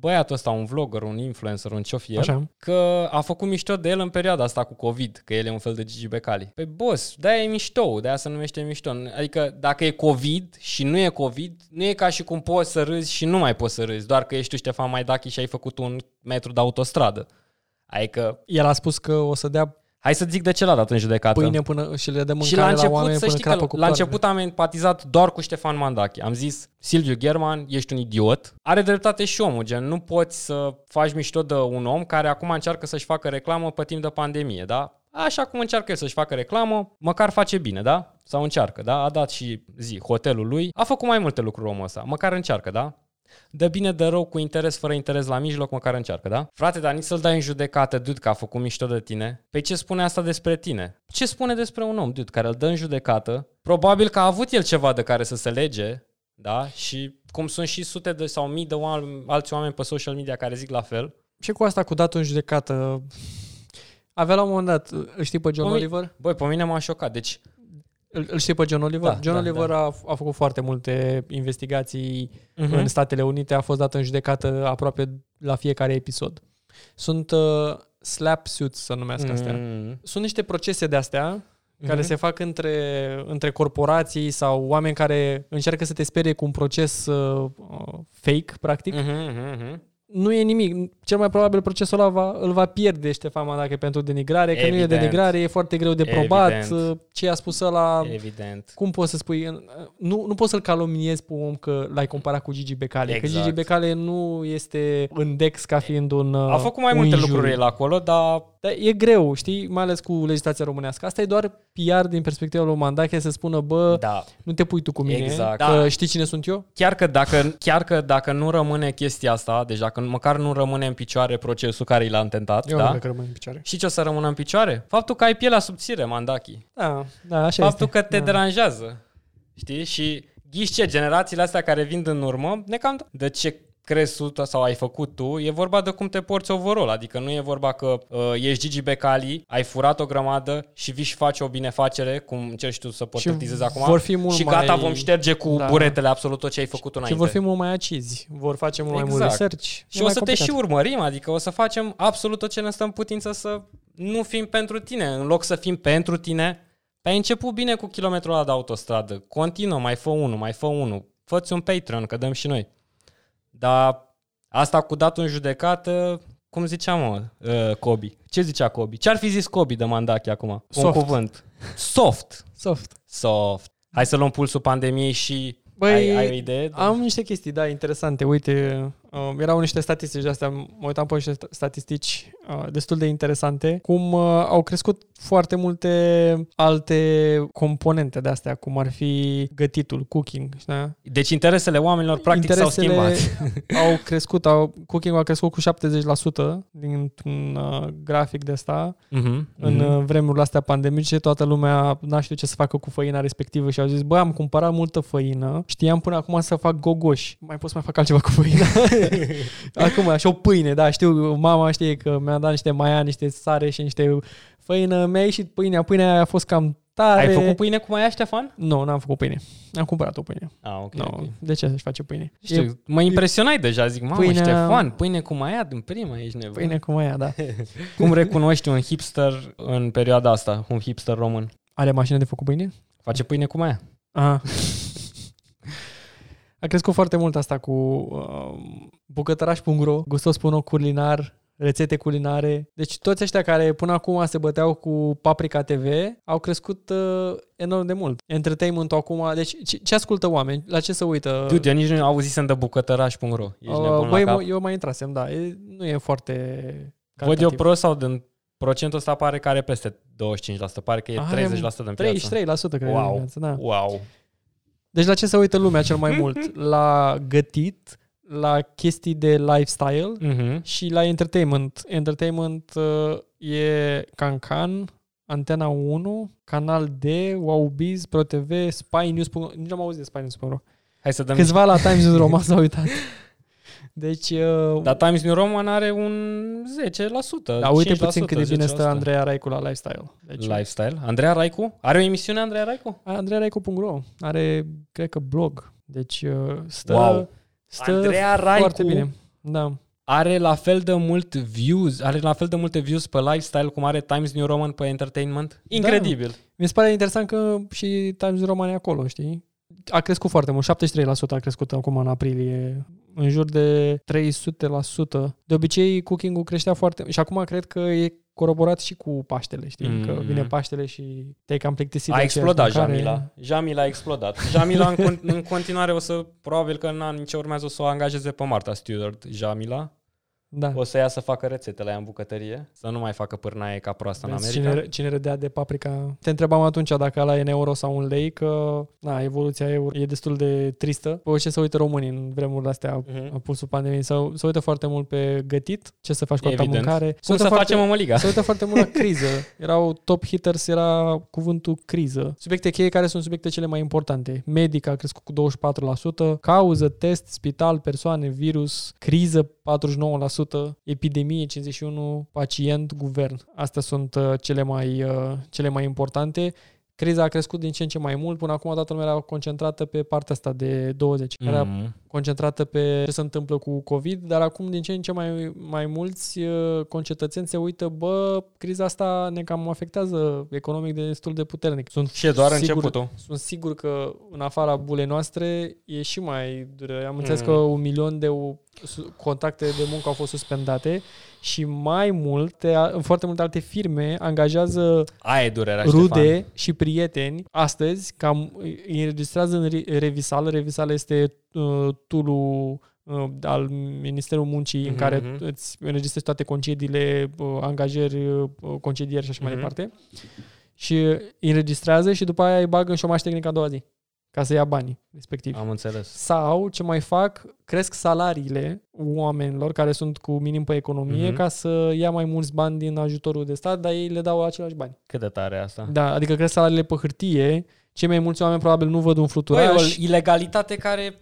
băiatul ăsta, un vlogger, un influencer, un ce-o fi el, Așa. că a făcut mișto de el în perioada asta cu COVID, că el e un fel de Gigi Becali. Păi boss, de-aia e mișto, de-aia se numește mișto. Adică dacă e COVID și nu e COVID, nu e ca și cum poți să râzi și nu mai poți să râzi, doar că ești tu Ștefan Maidachi și ai făcut un metru de autostradă. Adică, El a spus că o să dea hai să zic de ce l-a dat în judecată. pâine până și le dă mâncare și la început, la oameni să până știi crapă că cu la ploaie. început am empatizat doar cu Ștefan Mandache. Am zis, Silviu German, ești un idiot. Are dreptate și omul, gen, nu poți să faci mișto de un om care acum încearcă să-și facă reclamă pe timp de pandemie, da? Așa cum încearcă el să-și facă reclamă, măcar face bine, da? Sau încearcă, da? A dat și zi, hotelul lui. A făcut mai multe lucruri omul ăsta. Măcar încearcă, da? Dă bine, de rău, cu interes, fără interes la mijloc, măcar încearcă, da? Frate, dar nici să-l dai în judecată, dude, că a făcut mișto de tine. Pe ce spune asta despre tine? Ce spune despre un om, dude, care îl dă în judecată? Probabil că a avut el ceva de care să se lege, da? Și cum sunt și sute de sau mii de oameni, alți oameni pe social media care zic la fel. Și cu asta, cu datul în judecată, avea la un moment dat, îl știi pe John Păi- Oliver? Băi, pe mine m-a șocat. Deci, Îl, îl știi pe John Oliver? Da, John da, Oliver da. A, a făcut foarte multe investigații uh-huh. în Statele Unite, a fost dat în judecată aproape la fiecare episod. Sunt uh, slap suits, să numească astea. mm Sunt niște procese de astea care Mhm. se fac între, între corporații sau oameni care încearcă să te sperie cu un proces uh, uh, fake, practic. Mhm, mhm, mhm. Nu e nimic. Cel mai probabil procesul ăla va, îl va pierde Ștefan Madache pentru denigrare, că nu e Evident. denigrare, e foarte greu de probat. Evident. Uh, Ce a spus ăla, Evident. cum poți să spui, uh, nu, nu poți să-l calomniezi pe un om că l-ai comparat cu Gigi Becali, că Exact. Gigi Becali nu este în Dex ca fiind un uh, A făcut mai un multe injuriu. lucruri el acolo, dar Dar e greu, știi, mai ales cu legislația românească. Asta e doar PR din perspectiva lui Mandache să spună, bă, Da. nu te pui tu cu mine, Exact. că Da. știi cine sunt eu? Chiar că, dacă, chiar că dacă nu rămâne chestia asta, deci dacă măcar nu rămâne în picioare procesul care i l-a intentat, Eu nu da? cred că rămân în picioare. Și ce o să rămână în picioare? Faptul că ai pielea subțire, Mandachi. Da, da, așa Faptul este. că te da. deranjează. Știi? Și ghiși ce, generațiile astea care vin în urmă, ne cam de ce crezi tu sau ai făcut tu, e vorba de cum te porți overall, adică nu e vorba că uh, ești Gigi Becali, ai furat o grămadă și vii și faci o binefacere, cum încerci tu să portretizezi acum, vor fi mult și gata, mai- vom șterge cu Da. buretele absolut tot ce ai făcut Și înainte. vor fi mult mai acizi, vor face mult mai mult Exact. research. Și E o mai să te complicat. și urmărim, adică o să facem absolut tot ce ne stă în putință să nu fim pentru tine. În loc să fim pentru tine, ai început bine cu kilometrul ăla de autostradă. Continuă, mai fă unul, mai fă unul. Fă-ți un Patreon, că dăm și noi. Dar asta cu datul în judecată, cum zicea mă, uh, Kobe? Ce zicea Kobe? Ce ar fi zis Kobe de Mandachi acum? Un Soft. cuvânt. Soft. Soft. Soft. Hai să luăm pulsul pandemiei și Băi, ai, ai o idee? Am niște chestii, da, interesante. Uite, uh, erau niște statistici de astea, mă uitam pe niște sta- statistici uh, destul de interesante, cum uh, au crescut foarte multe alte componente de astea, cum ar fi gătitul, cooking, da? Deci interesele oamenilor practic s-au schimbat. *laughs* au crescut, au, cooking a crescut cu 70% dintr-un uh, grafic de asta Mhm, în mhm. uh, vremurile astea pandemice, toată lumea n-a știut ce să facă cu făina respectivă și au zis, bă, am cumpărat multă făină, știam până acum să fac gogoși, mai pot să mai fac altceva cu făina. *laughs* *laughs* acum, și o pâine, da, știu, mama știe că mi-a dat niște maia, niște sare și niște făină, mi-a ieșit pâinea, pâinea aia a fost cam tare. Ai făcut pâine cu maia, Ștefan? Nu, n-am făcut pâine. Am cumpărat o pâine. Ah, ok. No, okay. De ce să-și face pâine? Știu, E mă impresionai deja, zic, mamă, Pâinea- Ștefan, pâine cu maia din prima, ești nebun. pâine cu maia, da. *laughs* Cum recunoști un hipster în perioada asta, un hipster român? Are mașină de făcut pâine? Face pâine cu maia. Aha. *laughs* A crescut foarte mult asta cu uh, bucătăraș.ro, gustos.ro culinar, rețete culinare. Deci toți ăștia care până acum se băteau cu Paprika TV au crescut uh, enorm de mult. Entertainment acum, deci ce, ce ascultă oameni? La ce se uită? Dude, eu nici nu auzisem de bucătăraș.ro. Ești Uh, nebun băi, la cap. mă- eu mai intrasem, da. E, nu e foarte Văd eu calitativ. prost sau din procentul ăsta pare că are peste 25%, pare că e 30% Are din piață. 33% cred Wow. wow. da. Wow. Deci la ce se uită lumea cel mai *laughs* mult? La gătit, la chestii de lifestyle Mhm. și la entertainment. Entertainment uh, e Cancan, Antena 1, Canal D, Wow Biz, ProTV, Spy News. Nici n-am auzit de Spy News. Hai să dăm Câțiva la Times News Roman s-au uitat. *laughs* Deci, uh, Dar Times New Roman are un 10%. da, uite 5%, puțin cât de bine stă 10%. Andreea Raicu la lifestyle. Deci, Lifestyle. Andreea Raicu? Are o emisiune Andreea Raicu? AndreaRaicu.ro are, cred că, blog. Deci uh, stă, Wow. stă Andreea Raicu foarte bine. Da. are la fel de mult views, are la fel de multe views pe lifestyle cum are Times New Roman pe entertainment. Incredibil. Mi se pare interesant că și Times Roman e acolo, știi? A crescut foarte mult, 73% a crescut acum în aprilie, în jur de 300%. De obicei, cooking-ul creștea foarte... Și acum cred că e coroborat și cu Paștele, știi? Mm. Că Mhm. vine Paștele și te-ai cam plictisit A de explodat aceeași mâncare. Jamila. Jamila a explodat. Jamila în, con- în continuare o să, probabil că în anii ce urmează o să o angajeze pe Marta Stewart, Jamila. Da. O să ia să facă rețetele aia în bucătărie, să nu mai facă pârnaie ca proastă în Vezi America. Cine, cine râdea de paprika. Te întrebam atunci dacă ăla e în euro sau un lei, că na, evoluția euro e destul de tristă. Pe ce se uită românii în vremurile astea, Mhm. a pulsul pandemiei, sau se uită foarte mult pe gătit, ce să faci cu alta Evident. mâncare. Se Cum uită să foarte, facem mămăliga? Se uită foarte mult la criză. Erau top hitters, era cuvântul criză. Subiecte cheie care sunt subiecte cele mai importante. Medic a crescut cu 24%, cauză, test, spital, persoane, virus, criză 49%, epidemie 51%, pacient, guvern. Astea sunt uh, cele mai, uh, cele mai importante. Criza a crescut din ce în ce mai mult. Până acum toată lumea era concentrată pe partea asta de 20. Mm. Era Mm. concentrată pe ce se întâmplă cu COVID, dar acum din ce în ce mai, mai mulți uh, concetățeni se uită, bă, criza asta ne cam afectează economic destul de puternic. Sunt Și e doar sigur, începutul. Sunt sigur că în afara bulei noastre e și mai dură. Am înțeles Mm. că un milion de u- su- contacte de muncă au fost suspendate și mai multe, a- foarte multe alte firme angajează Aia e durerea, rude Ștefan. și prieteni astăzi cam îi înregistrează în re- Revisal. Revisal este uh, tool uh, al Ministerului Muncii în Mhm, care mhm. îți înregistrezi toate concediile, uh, angajări, uh, concedieri și așa mai Mhm. departe. Și îi înregistrează și după aia îi bagă în șomaș tehnic a doua zi ca să ia banii respectivi. Am înțeles. Sau, ce mai fac, cresc salariile oamenilor care sunt cu minim pe economie Mhm. ca să ia mai mulți bani din ajutorul de stat, dar ei le dau același bani. Cât de tare e asta? Da, adică cresc salariile pe hârtie, cei mai mulți oameni probabil nu văd un Băi, fluturaș. o ilegalitate care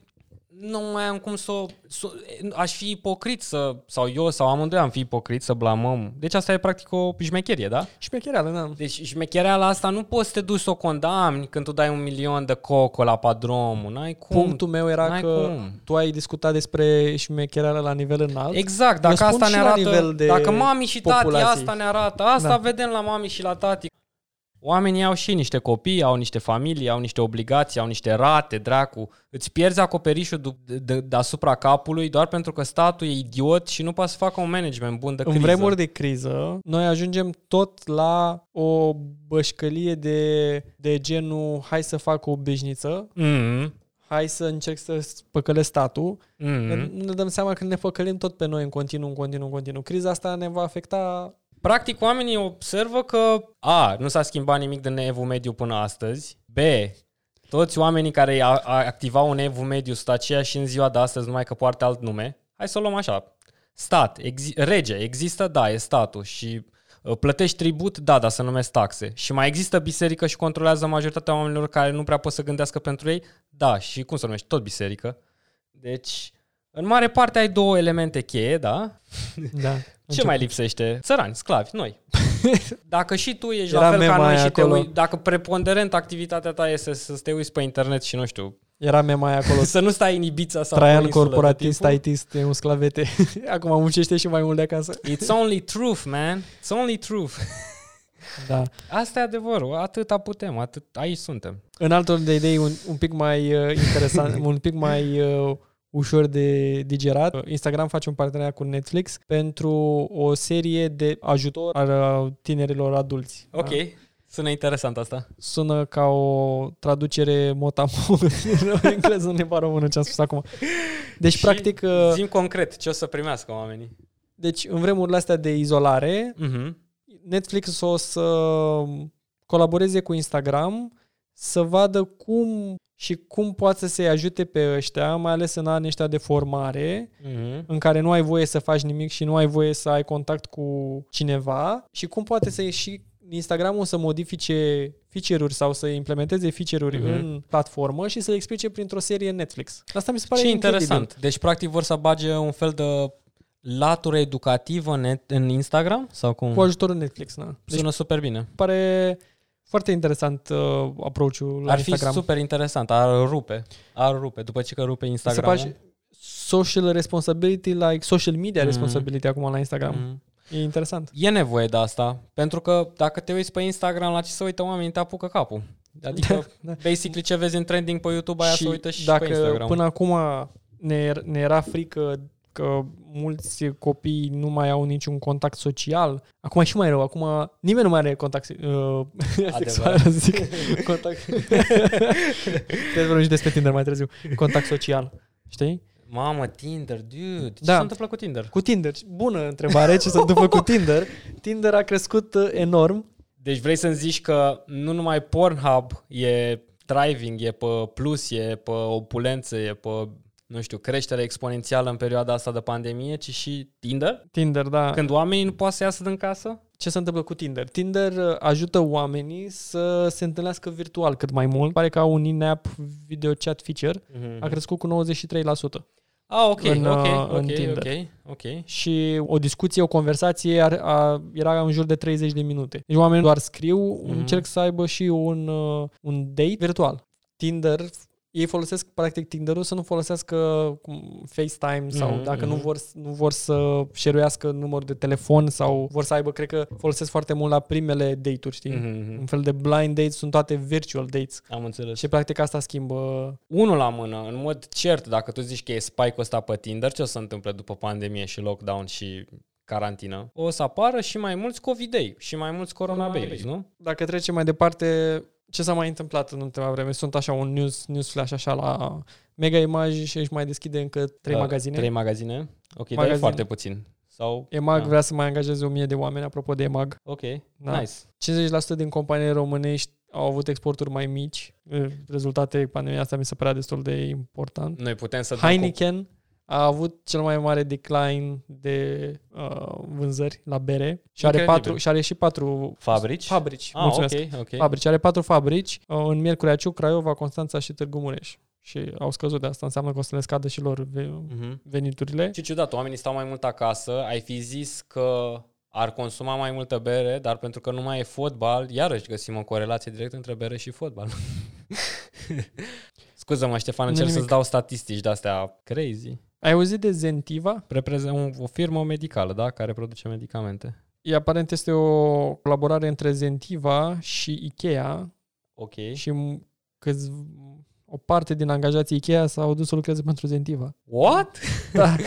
nu mai am cum să, o- să aș fi ipocrit să, sau eu sau amândoi am fi ipocrit să blamăm. Deci asta e practic o șmecherie, da? Și pe chiar, da. Deci șmechereala asta nu poți să te duci să o condamni când tu dai un milion de coco la padromul. N-ai cum. Punctul meu era N-ai că cum. tu ai discutat despre șmechereala la nivel înalt. Exact, dacă spun asta și ne la arată, nivel de dacă mami și tati populație. asta ne arată, asta Da. vedem la mami și la tati. Oamenii au și niște copii, au niște familii, au niște obligații, au niște rate, dracu. Îți pierzi acoperișul du- de- de- deasupra capului doar pentru că statul e idiot și nu poate să facă un management bun de în criză. vremuri de criză, noi ajungem tot la o bășcălie de, de genul hai să fac o beșniță, Mm-hmm. hai să încerc să păcălesc statul. Mm-hmm. Nu ne dăm seama că ne păcălim tot pe noi în continuu, în continuu, în continuu. Criza asta ne va afecta Practic, oamenii observă că A. Nu s-a schimbat nimic din evul mediu până astăzi. B. Toți oamenii care a- a- activau în evul mediu sunt aceiași și în ziua de astăzi, numai că poartă alt nume. Hai să o luăm așa. Stat, exi- rege, există, da, e statul și uh, plătești tribut, da, dar să numesc taxe. Și mai există biserică și controlează majoritatea oamenilor care nu prea pot să gândească pentru ei, da, și cum să numești, tot biserică. Deci, în mare parte ai două elemente cheie, da? Da. *laughs* Ce mai lipsește? Țărani, sclavi, noi. *laughs* Dacă și tu ești Era la fel ca mema noi aia și te acolo. ui, dacă preponderent activitatea ta este să, să te uiți pe internet și nu știu, Era mea mai acolo. *laughs* să nu stai în Ibiza sau Traian pe o insulă tot corporatist, timpul. ITist, e un sclavete. Acum muncește și mai mult de acasă. It's only truth, man. It's only truth. Da. Asta e adevărul. Atâta putem, atât, aici suntem. În altul de idei un, un pic mai uh, interesant, un pic mai uh, ușor de digerat. Uh, Instagram face un parteneriat cu Netflix pentru o serie de ajutor al uh, tinerilor adulți. Ok. Da? Sună interesant asta. Sună ca o traducere motamo *laughs* în engleză, în limba română ce am spus acum. Deci, Și practic, uh, Zim concret ce o să primească oamenii. deci în vremurile astea de izolare, Mhm. Netflix o să colaboreze cu Instagram să vadă cum și cum poate să se ajute pe ăștia, mai ales în anii ăștia de formare, Mhm. în care nu ai voie să faci nimic și nu ai voie să ai contact cu cineva și cum poate să și Instagramul să modifice feature-uri sau să implementeze feature-uri Mhm. în platformă și să le explice printr-o serie Netflix. Asta mi se pare Ce incredibil. interesant. Deci, practic, vor să bage un fel de latură educativă în, net, în Instagram? Sau cum? Cu ajutorul Netflix, da. Deci Sună super bine. pare foarte interesant uh, approach-ul la Ar fi Instagram. super interesant, ar rupe. Ar rupe. După ce că rupe Se Instagram. face social responsibility, like social media Mhm. responsibility acum la Instagram. Mm. E interesant. E nevoie de asta, pentru că dacă te uiți pe Instagram la ce se uită oamenii, te apucă capul. Adică, *laughs* Da. basically, ce vezi în trending pe YouTube, aia se uită și dacă pe Instagram. până acum ne, ne era frică că mulți copii nu mai au niciun contact social, acum e și mai rău. Acum nimeni nu mai are contact uh, *laughs* sexual, să zic. *laughs* contact. *laughs* Trebuie vorbim și despre Tinder mai târziu. Contact social. Știi? Mamă, Tinder, dude, ce Da. s-a întâmplat cu Tinder? Cu Tinder. Bună întrebare. Ce se întâmplă cu Tinder? Tinder a crescut uh, enorm. Deci vrei să-mi zici că nu numai Pornhub e driving, e pe plus, e pe opulență, e pe, nu știu, creștere exponențială în perioada asta de pandemie, ci și Tinder? Tinder, da. Când oamenii nu pot să iasă din casă? ce se întâmplă cu Tinder? Tinder uh, ajută oamenii să se întâlnească virtual cât mai mult. Pare că au un in-app video chat feature. A crescut cu 93%. Ah, ok, în, ok, uh, în ok, Tinder. ok, ok. Și o discuție, o conversație ar, a, era în jur de 30 de minute. Deci oamenii doar scriu, Mhm. încerc să aibă și un, uh, un date virtual. Tinder, ei folosesc practic Tinderul să nu folosească cum, FaceTime sau Mhm, dacă nu mhm. vor, nu vor să șeruiască număr de telefon sau vor să aibă, cred că folosesc foarte mult la primele date-uri, știi? Mhm, Un fel de blind dates, sunt toate virtual dates. Am înțeles. Și practic asta schimbă Unul la mână, în mod cert, dacă tu zici că e spike-ul ăsta pe Tinder, ce o să se întâmple după pandemie și lockdown și carantină? O să apară și mai mulți covidei și mai mulți corona babies, nu? Dacă trecem mai departe, ce s-a mai întâmplat în ultima vreme? Sunt așa un news, news flash așa la Mega Image și își mai deschide încă trei Uh, magazine. Trei magazine? Ok, dar e Magazine. foarte puțin. Sau... EMAG Da. vrea să mai angajeze 1000 de oameni, apropo de EMAG. Ok, Da. nice. 50% din companiile românești au avut exporturi mai mici. Rezultate pandemiei asta mi se părea destul de important. Noi putem să dăm cu- Heineken a avut cel mai mare decline de uh, vânzări la bere și are, Incredibil. patru, și are și patru Fabrici? fabrici. Ah, mulțumesc. ok, ok. Fabrici. Are patru fabrici uh, în Miercurea Ciuc, Craiova, Constanța și Târgu Mureș. Și au scăzut de asta, înseamnă că o să le scadă și lor ve- Mhm. veniturile. Ce ciudat, oamenii stau mai mult acasă, ai fi zis că ar consuma mai multă bere, dar pentru că nu mai e fotbal, iarăși găsim o corelație directă între bere și fotbal. *laughs* Scuză-mă, Ștefan, Nu încerc nimic. să-ți dau statistici de-astea crazy. Ai auzit de Zentiva? Reprezent un- o firmă medicală, da? Care produce medicamente. E aparent este o colaborare între Zentiva și Ikea Ok. și m- câți, o parte din angajații Ikea s-au dus să lucreze pentru Zentiva. What? Da. *laughs*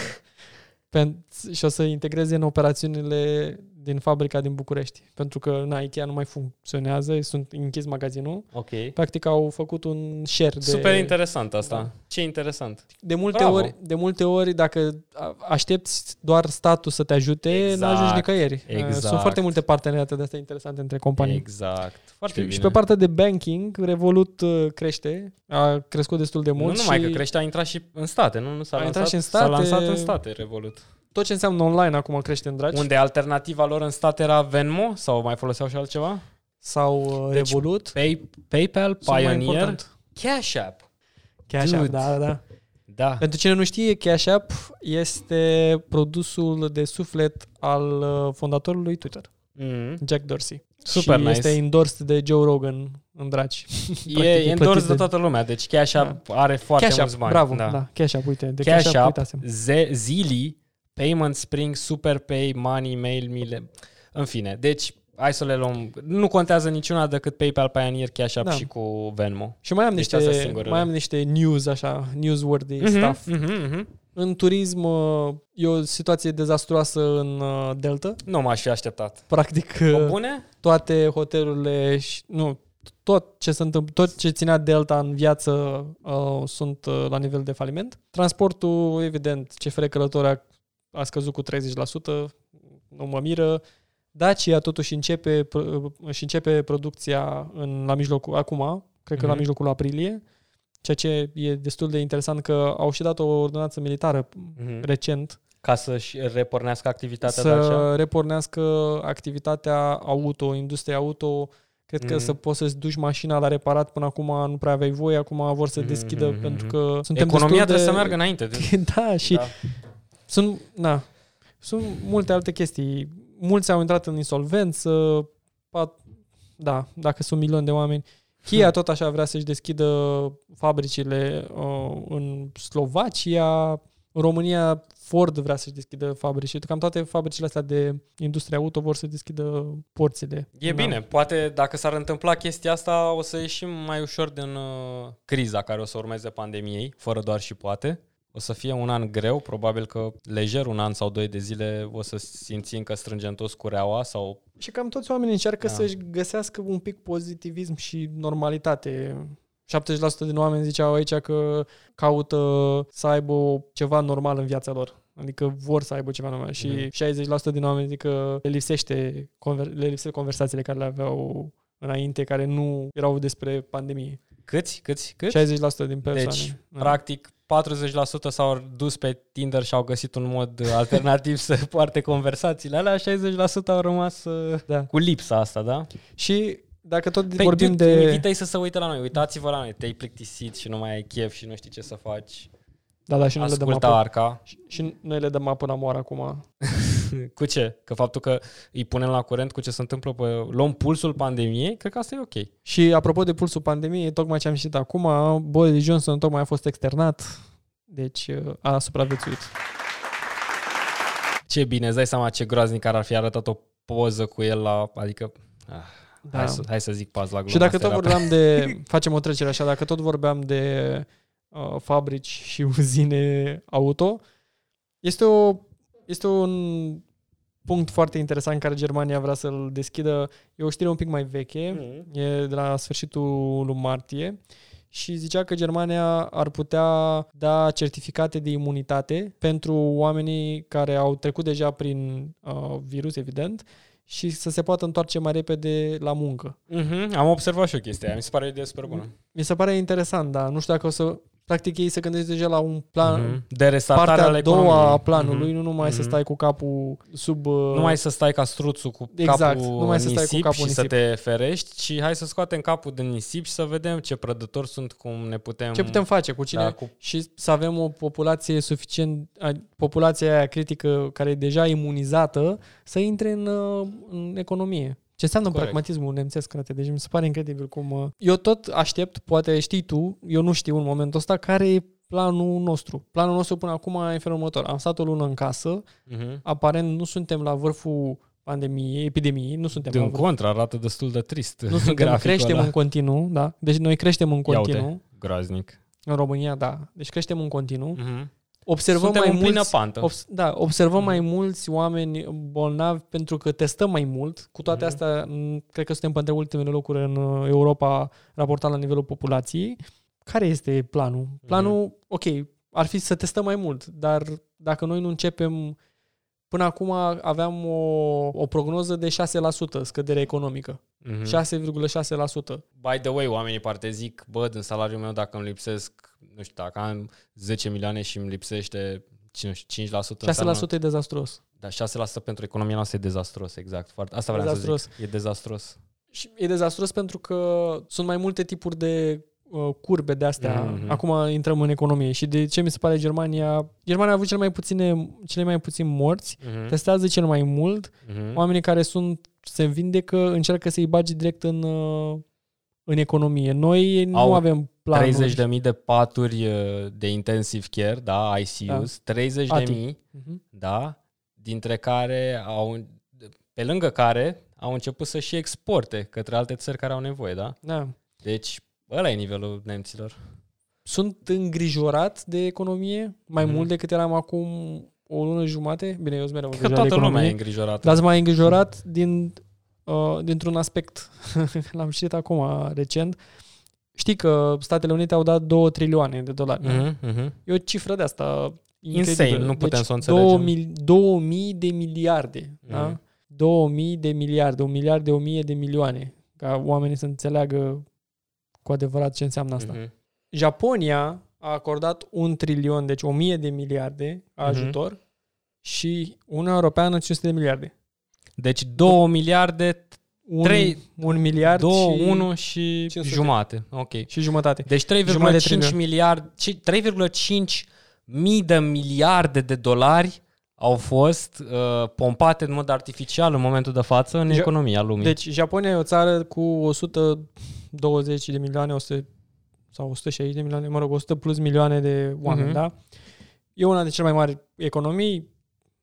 Pen- și o să integreze în operațiunile din fabrica din București. Pentru că na, Ikea nu mai funcționează, sunt închis magazinul. Ok. Practic au făcut un share de... Super interesant asta. Da. Ce interesant. De multe, Bravo. ori, de multe ori, dacă a- aștepți doar statul să te ajute, Exact, nu ajungi nicăieri. exact. Sunt foarte multe parteneriate de astea interesante între companii. Exact. Foarte Și, bine. și pe partea de banking, Revolut uh, crește, a crescut destul de mult nu numai și că crește, a intrat și în state, nu? nu s-a, A intrat lansat, și în s-a state. lansat în state Revolut. Tot ce înseamnă online acum crește în dragi. Unde alternativa lor în state era Venmo sau mai foloseau și altceva? Sau uh, Deci, Revolut. Pay, PayPal, Sunt mai Pioneer, important. Cash App. Cash App, Dude. da, da, da. Da. Pentru cine nu știe, Cash App este produsul de suflet al uh, fondatorului Twitter, Mm. Jack Dorsey. Super și nice. este endorsed de Joe Rogan în dragi. E Practic, e endors plătit de de- toată lumea, deci Cash App are foarte Cash mulți App, bani. bravo, da. da. Cash App, uite, de Cash, Cash, App, App, uitasem. Z- Zili, Payment Spring, Superpay, Money, Mail, Mile. În fine, deci hai să le luăm. Nu contează niciuna decât PayPal, Pioneer, Cash App Da. și cu Venmo. Și mai am Deci astea sunt niște, singurele. mai am niște news, așa, newsworthy Mhm, stuff. mhm, mhm. În turism uh, e o situație dezastruoasă în uh, Delta. Nu m-aș fi așteptat. Practic O uh, bune? toate hotelurile și nu tot ce se întâmplă, tot ce ținea Delta în viață uh, sunt uh, la nivel de faliment. Transportul, evident, CFR Călători a, a scăzut cu 30%, nu mă miră. Dacia totuși începe, pro- își începe producția în, la mijlocul, acum, cred că la Mhm. mijlocul aprilie, ceea ce e destul de interesant că au și dat o ordonanță militară Mhm. recent Ca să-și repornească activitatea să Dacia? repornească activitatea auto, industria auto. Cred că Mhm. să poți să-ți duci mașina la reparat până acum nu prea aveai voie, acum vor să Mhm, deschidă mhm, pentru mhm. că suntem Economia destul trebuie de... să meargă înainte. De... *laughs* da, și Da. Sunt, na, sunt multe alte chestii. Mulți au intrat în insolvență, pat, da, dacă sunt milioni de oameni. Kia tot așa vrea să-și deschidă fabricile uh, în Slovacia, în România Ford vrea să-și deschidă fabrici. Cam toate fabricile astea de industrie auto vor să deschidă porțile. E Da. bine, poate dacă s-ar întâmpla chestia asta, o să ieșim mai ușor din uh, criza care o să urmeze pandemiei, fără doar și poate. O să fie un an greu, probabil că lejer un an sau doi de zile o să simțim că strângem toți cureaua sau... Și cam toți oamenii încearcă Da. să-și găsească un pic pozitivism și normalitate. 70% din oameni ziceau aici că caută să aibă ceva normal în viața lor. Adică vor să aibă ceva normal. Și Mhm. 60% din oameni zic că le lipsește, conver- le lipsește conversațiile care le aveau înainte, care nu erau despre pandemie. Câți? Câți? Câți? 60% din persoane. Deci, Da. practic, 40% s-au dus pe Tinder și au găsit un mod alternativ să *laughs* poarte conversațiile alea, 60% au rămas uh, Da. cu lipsa asta, da? Și dacă tot Păi, vorbim dude, de... Invită-i să se uite la noi, uitați-vă la noi, te-ai plictisit și nu mai ai chef și nu știi ce să faci. Da, da, și noi le dăm Ascultă apă. arca. Și- Și noi le dăm apă la moară acum. *laughs* *laughs* Cu ce? Că faptul că îi punem la curent cu ce se întâmplă pe... Luăm pulsul pandemiei, cred că asta e ok. Și apropo de pulsul pandemiei, tocmai ce am citit acum, Boris Johnson tocmai a fost externat, deci uh, a supraviețuit. Ce bine, îți dai seama ce groaznic ar fi arătat o poză cu el la... Adică... Ah, Da. hai, să, hai să zic pas la glumă. Și dacă asta tot era vorbeam de, *laughs* facem o trecere așa, dacă tot vorbeam de uh, fabrici și *laughs* uzine auto, este o este un punct foarte interesant care Germania vrea să-l deschidă. E o știre un pic mai veche, Mm. e de la sfârșitul lui martie și zicea că Germania ar putea da certificate de imunitate pentru oamenii care au trecut deja prin uh, virus, evident, și să se poată întoarce mai repede la muncă. Mhm, Am observat și o chestie aia. Mi se pare o idee super bună. Mi se pare interesant, dar nu știu dacă o să... Practic ei se gândesc deja la un plan, Mhm. De restartare partea ale a doua economiei. a planului, Mhm. nu numai să Mhm. stai cu capul sub... uh, Nu mai să stai ca struțul cu Exact, capul nu mai să în stai cu nisip capul și în să nisip. te ferești, ci hai să scoatem capul din nisip și să vedem ce prădători sunt, cum ne putem... ce putem face, cu cine... da, cu... Și să avem o populație suficient, a- populația aia critică care e deja imunizată, să intre în, uh, în economie. Ce înseamnă Corect. pragmatismul nemțesc, frate? Deci mi se pare incredibil cum... uh, Eu tot aștept, poate știi tu, eu nu știu în momentul ăsta, care e planul nostru. Planul nostru până acum e în felul următor. Am stat o lună în casă, Mhm. aparent nu suntem la vârful pandemiei, epidemiei, nu suntem la Din vârful. contra, arată destul de trist. Nu suntem, *laughs* graficul creștem ăla. în continuu, da? Deci noi creștem în Ia uite, continuu. groaznic. În România, da. Deci creștem în continuu. Mhm. Observăm Suntem mai în plină mulți, pantă. obs- da, observăm Mhm. mai mulți oameni bolnavi pentru că testăm mai mult. Cu toate Mhm. astea, m, cred că suntem între ultimele locuri în uh, Europa raportat la nivelul populației. Care este planul? Mhm. Planul, ok, ar fi să testăm mai mult, dar dacă noi nu începem... Până acum aveam o, o prognoză de 6% scădere economică. Mhm. 6,6%. By the way, oamenii parte zic, bă, din salariul meu dacă îmi lipsesc, nu știu, dacă am 10 milioane și îmi lipsește nu știu, 5%, 6% înseamnă, e dezastruos. da, 6% pentru economia noastră e dezastros, exact. Foarte, asta vreau să Dezastruos. zic. E dezastros. Și e dezastruos pentru că sunt mai multe tipuri de uh, curbe de astea. Mhm. Mm-hmm. Acum intrăm în economie. Și de ce mi se pare Germania... Germania a avut cele mai puține, cele mai puțini morți, Mhm. testează cel mai mult. Mhm. Oamenii care sunt se vindecă, încearcă să-i bagi direct în, uh, în economie. Noi nu Au avem planuri. 30.000 de paturi uh, de intensive care, da, ICUs, da. 30.000, ATI. Mhm. da, dintre care au, pe lângă care au început să și exporte către alte țări care au nevoie, da? Da. Deci, ăla e nivelul nemților. Sunt îngrijorat de economie mai Mhm. mult decât eram acum o lună jumate. Bine, eu sunt mereu Cred că îngrijorat de toată lumea e economie. îngrijorată. Dar sunt mai îngrijorat din, uh, dintr-un aspect. *laughs* L-am citit acum recent. Știi că Statele Unite au dat 2 trilioane de dolari. Mm-hmm. Mhm, mhm. E o cifră de asta Insane, nu putem deci să o înțelegem. 2000, 2000 de miliarde. Mm-hmm. Da? Mhm. 2000 de miliarde, un miliard de 1000 de milioane. Ca oamenii să înțeleagă cu adevărat ce înseamnă asta. Mhm. Japonia a acordat un trilion, deci 1000 de miliarde ajutor și Uniunea Europeană 500 de miliarde. Deci 2 miliarde, Un, Trei- un miliard 2, și, 1 și 500. jumate. Ok. și jumătate. Deci Jumătate de 3,5 trilion. miliarde, ci- 3,5 mii de miliarde de dolari au fost uh, pompate în mod artificial în momentul de față în Ja- economia lumii. Deci Japonia e o țară cu 120 de milioane 100, sau 160 de milioane, mă rog, 100 plus milioane de oameni, Mhm. da? E una dintre cele mai mari economii,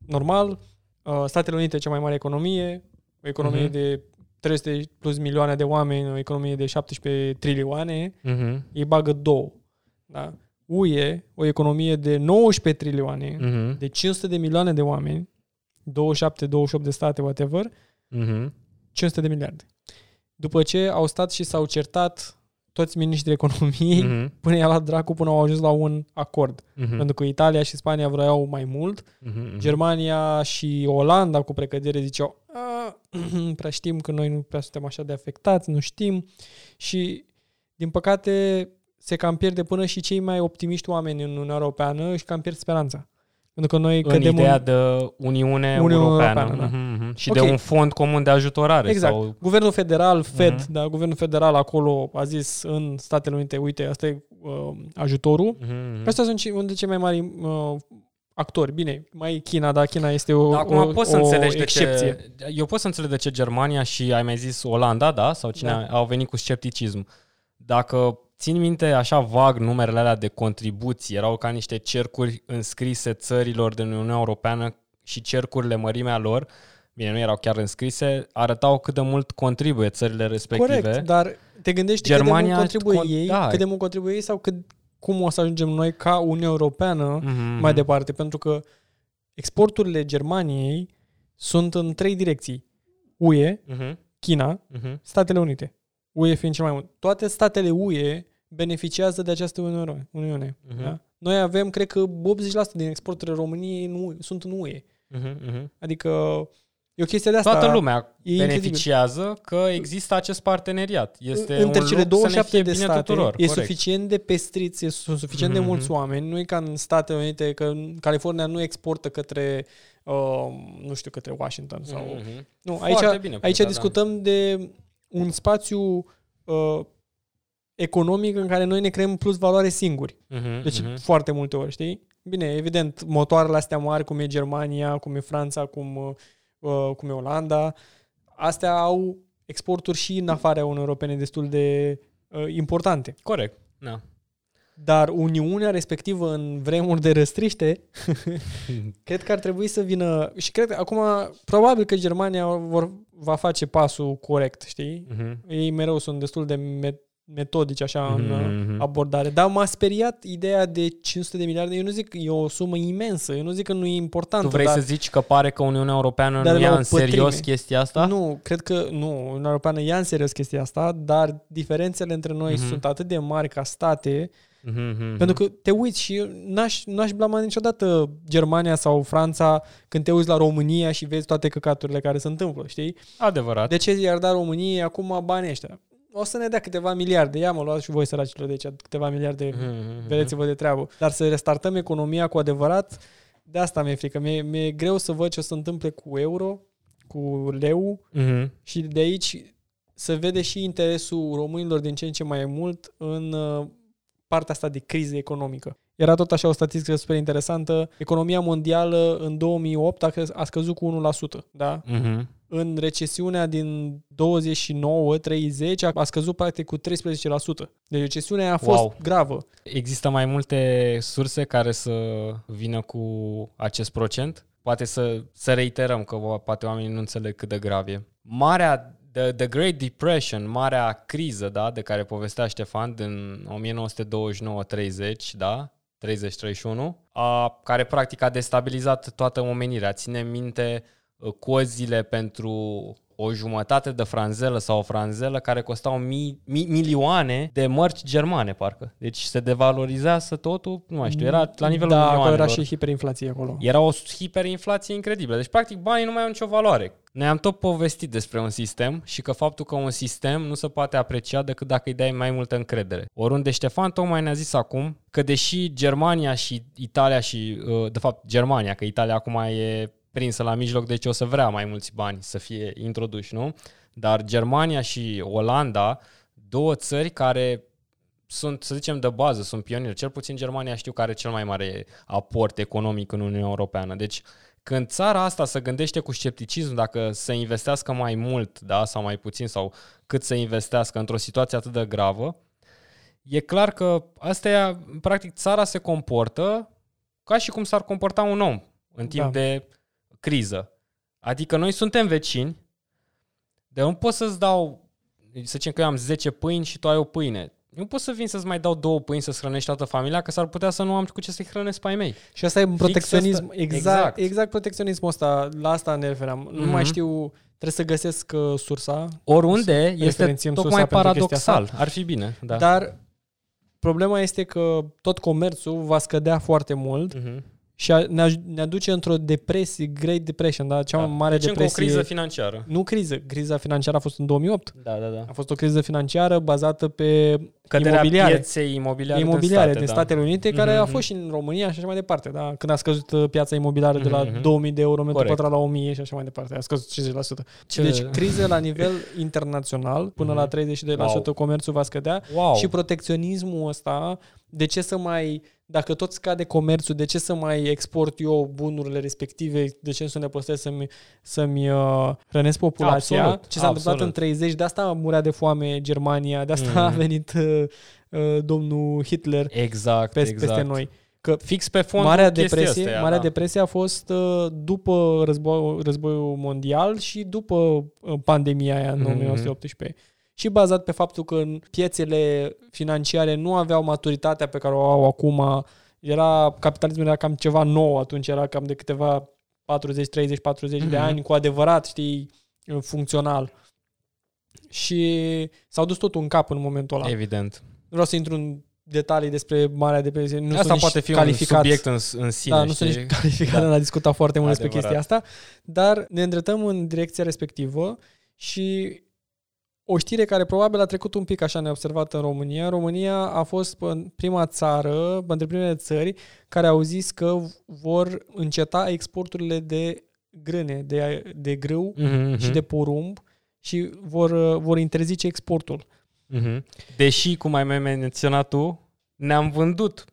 normal. Uh, Statele Unite, cea mai mare economie, o economie Mhm. de 300 plus milioane de oameni, o economie de 17 trilioane, Mhm, ei bagă două. Da? UE, o economie de 19 trilioane, mhm, de 500 de milioane de oameni, 27-28 de state, whatever, mhm. 500 de miliarde. După ce au stat și s-au certat toți miniștrii economiei, Mhm, *laughs* până i-a luat dracu până au ajuns la un acord. mhm, Pentru că Italia și Spania vreau mai mult, mhm, mhm. Germania și Olanda cu precădere ziceau "A, nu *clears throat* prea știm că noi nu prea suntem așa de afectați, nu știm și din păcate se cam pierde până și cei mai optimiști oameni în Uniunea Europeană și cam pierd speranța. Pentru că noi în cădem ideea în... de Uniune, Uniune Europeană, Europeană, da. Mhm, mhm. și Ok. de un fond comun de ajutorare. Exact. Sau... Guvernul federal, Fed, Mhm. da, guvernul federal acolo a zis în Statele Unite, uite, asta e uh, ajutorul. Mhm, mhm. Astea sunt ce- unul dintre cei mai mari uh, actori. Bine, mai China, dar China este o, Dar acum o, poți să o înțelegi excepție. de ce... Eu pot să înțeleg de ce Germania și ai mai zis Olanda, da? Sau cine Da. au venit cu scepticism. Dacă țin minte așa vag numerele alea de contribuții, erau ca niște cercuri înscrise țărilor din Uniunea Europeană și cercurile mărimea lor, bine, nu erau chiar înscrise, arătau cât de mult contribuie țările respective. Corect, dar te gândești Germania cât de mult contribuie con- ei, da. cât de mult contribuie ei sau cât, cum o să ajungem noi ca Uniunea Europeană Mhm. mai departe, pentru că exporturile Germaniei sunt în trei direcții. UE, Mhm, China, mhm. Statele Unite. UE fiind cel mai mult. Toate statele UE beneficiază de această Uniune. Uniune Mhm. da? Noi avem, cred că 80% din exporturile României în UE, sunt în UE. Mhm, mhm. Adică e o chestie de asta. Toată lumea e incredibil. beneficiază că există acest parteneriat. Este între un cele lucru să ne 27 fie de bine state tuturor. e corect. suficient de pestriți, e, sunt suficient de Mhm. mulți oameni. Nu e ca în Statele Unite, că în California nu exportă către, uh, nu știu, către Washington sau... Mhm. Nu, Foarte aici, bine aici pus, da, discutăm de un spațiu uh, economic în care noi ne creăm plus valoare singuri. Mhm, Deci mhm. foarte multe ori, știi? Bine, evident, motoarele astea mari, cum e Germania, cum e Franța, cum, uh, cum e Olanda, astea au exporturi și în afara Uniunii Europene destul de uh, importante. Corect. Da. Dar Uniunea respectivă în vremuri de răstriște, *laughs* cred că ar trebui să vină și cred că acum probabil că Germania vor, va face pasul corect, știi? Mhm. Ei mereu sunt destul de me- metodici așa în uh, Mhm. abordare. Dar m-a speriat ideea de 500 de miliarde. Eu nu zic că e o sumă imensă. Eu nu zic că nu e importantă. Tu vrei dar să zici că pare că Uniunea Europeană Dar nu la ia o în serios pătrime. chestia asta? Nu, cred că nu. Uniunea Europeană ia în serios chestia asta, dar diferențele între noi Mhm. sunt atât de mari ca state, Mhm, mhm. pentru că te uiți și eu n-aș, n-aș blama niciodată Germania sau Franța când te uiți la România și vezi toate căcaturile care se întâmplă, știi? Adevărat. De ce ți-ar da României acum banii ăștia? O să ne dea câteva miliarde. Ia mă, luați și voi săracilor de aici câteva miliarde Mhm, mhm. vedeți-vă de treabă. Dar să restartăm economia cu adevărat, de asta mi-e frică. Mi-e, mi-e greu să văd ce o să întâmple cu euro, cu leu Mhm. și de aici să vede și interesul românilor din ce în ce mai mult în uh, partea asta de criză economică. Era tot așa o statistică super interesantă. Economia mondială în 2008 a, crez- a scăzut cu 1%, da? Mhm. În recesiunea din 29-30 a, a scăzut practic cu 13%. Deci recesiunea a fost Wow. gravă. Există mai multe surse care să vină cu acest procent? Poate să, să reiterăm că vo- poate oamenii nu înțeleg cât de grav e. Marea, the, the Great Depression, marea criză, da, de care povestea Ștefan din 1929-30, da, 30-31, a, care practic a destabilizat toată omenirea. Ține minte uh, cozile pentru o jumătate de franzelă sau o franzelă care costau mii, mi, milioane de mărci germane, parcă. Deci se devalorizează totul, nu mai știu, era la nivelul da, acolo milioanelor. era și hiperinflație acolo. Era o hiperinflație incredibilă. Deci, practic, banii nu mai au nicio valoare. Noi am tot povestit despre un sistem și că faptul că un sistem nu se poate aprecia decât dacă îi dai mai multă încredere. Oriunde Ștefan tocmai ne-a zis acum că deși Germania și Italia și, uh, de fapt, Germania, că Italia acum e prinsă la mijloc, deci o să vrea mai mulți bani să fie introduși, nu? Dar Germania și Olanda, două țări care sunt, să zicem, de bază, sunt pionieri. Cel puțin Germania știu că are cel mai mare aport economic în Uniunea Europeană. Deci, când țara asta se gândește cu scepticism dacă să investească mai mult, da, sau mai puțin, sau cât să investească într-o situație atât de gravă, e clar că asta e, practic, țara se comportă ca și cum s-ar comporta un om în timp Da. de criză. Adică noi suntem vecini, de nu pot să-ți dau, să zicem că eu am 10 pâini și tu ai o pâine. Nu pot să vin să-ți mai dau două pâini să-ți hrănești toată familia, că s-ar putea să nu am cu ce să-i hrănesc pe ai mei. Și asta e protecționism. asta- Exact, exact. exact protecționismul ăsta, la asta ne referam. Nu Mhm. mai știu, trebuie să găsesc uh, sursa, Oriunde este referențiem sursa tocmai pentru chestia asta. paradoxal. Ar fi bine, da. dar problema este că tot comerțul va scădea foarte mult Mhm. Și a- ne, aj- ne aduce într-o depresie, Great Depression, da? cea Da. mai mare deci încă depresie. o criză financiară. Nu criză, criza financiară a fost în 2008. Da, da, da. A fost o criză financiară bazată pe Căderea imobiliare. pieței imobiliare, imobiliare din, state, din da. Statele Unite, care Mhm, a mhm. fost și în România și așa mai departe. Da? Când a scăzut uh, piața imobiliară de la Mhm, mhm. 2000 de euro metru Corect. pătrat la 1000 și așa mai departe. A scăzut 50%. Ce- Deci crize la nivel internațional, până Mhm. la 32% Wow. comerțul va scădea Wow. și protecționismul ăsta, de ce să mai, dacă tot scade comerțul, de ce să mai export eu bunurile respective, de ce să ne plătesc să-mi, să-mi uh, hrănesc populația? Absolut, ce s-a întâmplat absolut. în 30, de asta murea de foame Germania, de asta Mhm. a venit uh, uh, domnul Hitler Exact, peste, exact. peste noi. Că Fix pe fondul Marea chestia depresie, astea, Marea da. depresie a fost uh, după război, războiul mondial și după uh, pandemia aia în Mhm. 1918. Și bazat pe faptul că în piețele financiare nu aveau maturitatea pe care o au acum, era capitalismul era cam ceva nou, atunci era cam de câteva 40, 30, 40 de Mhm. ani cu adevărat, știi, funcțional. Și s-au dus totul în cap în momentul ăla. Evident. Nu vreau să intru în detalii despre Marea Depresie. Nu Asta sunt poate nici fi calificat, un subiect în, în sine, Da, nu sunt știi? nici calificat Da. în a discuta foarte mult despre Adevărat. chestia asta, dar ne îndreptăm în direcția respectivă și o știre care probabil a trecut un pic așa neobservată în România. România a fost pă- prima țară, între primele țări, care au zis că vor înceta exporturile de grâne, de, de grâu Mhm, și mhm, de porumb și vor, vor interzice exportul. mhm. Deși, cum ai mai menționat tu, ne-am vândut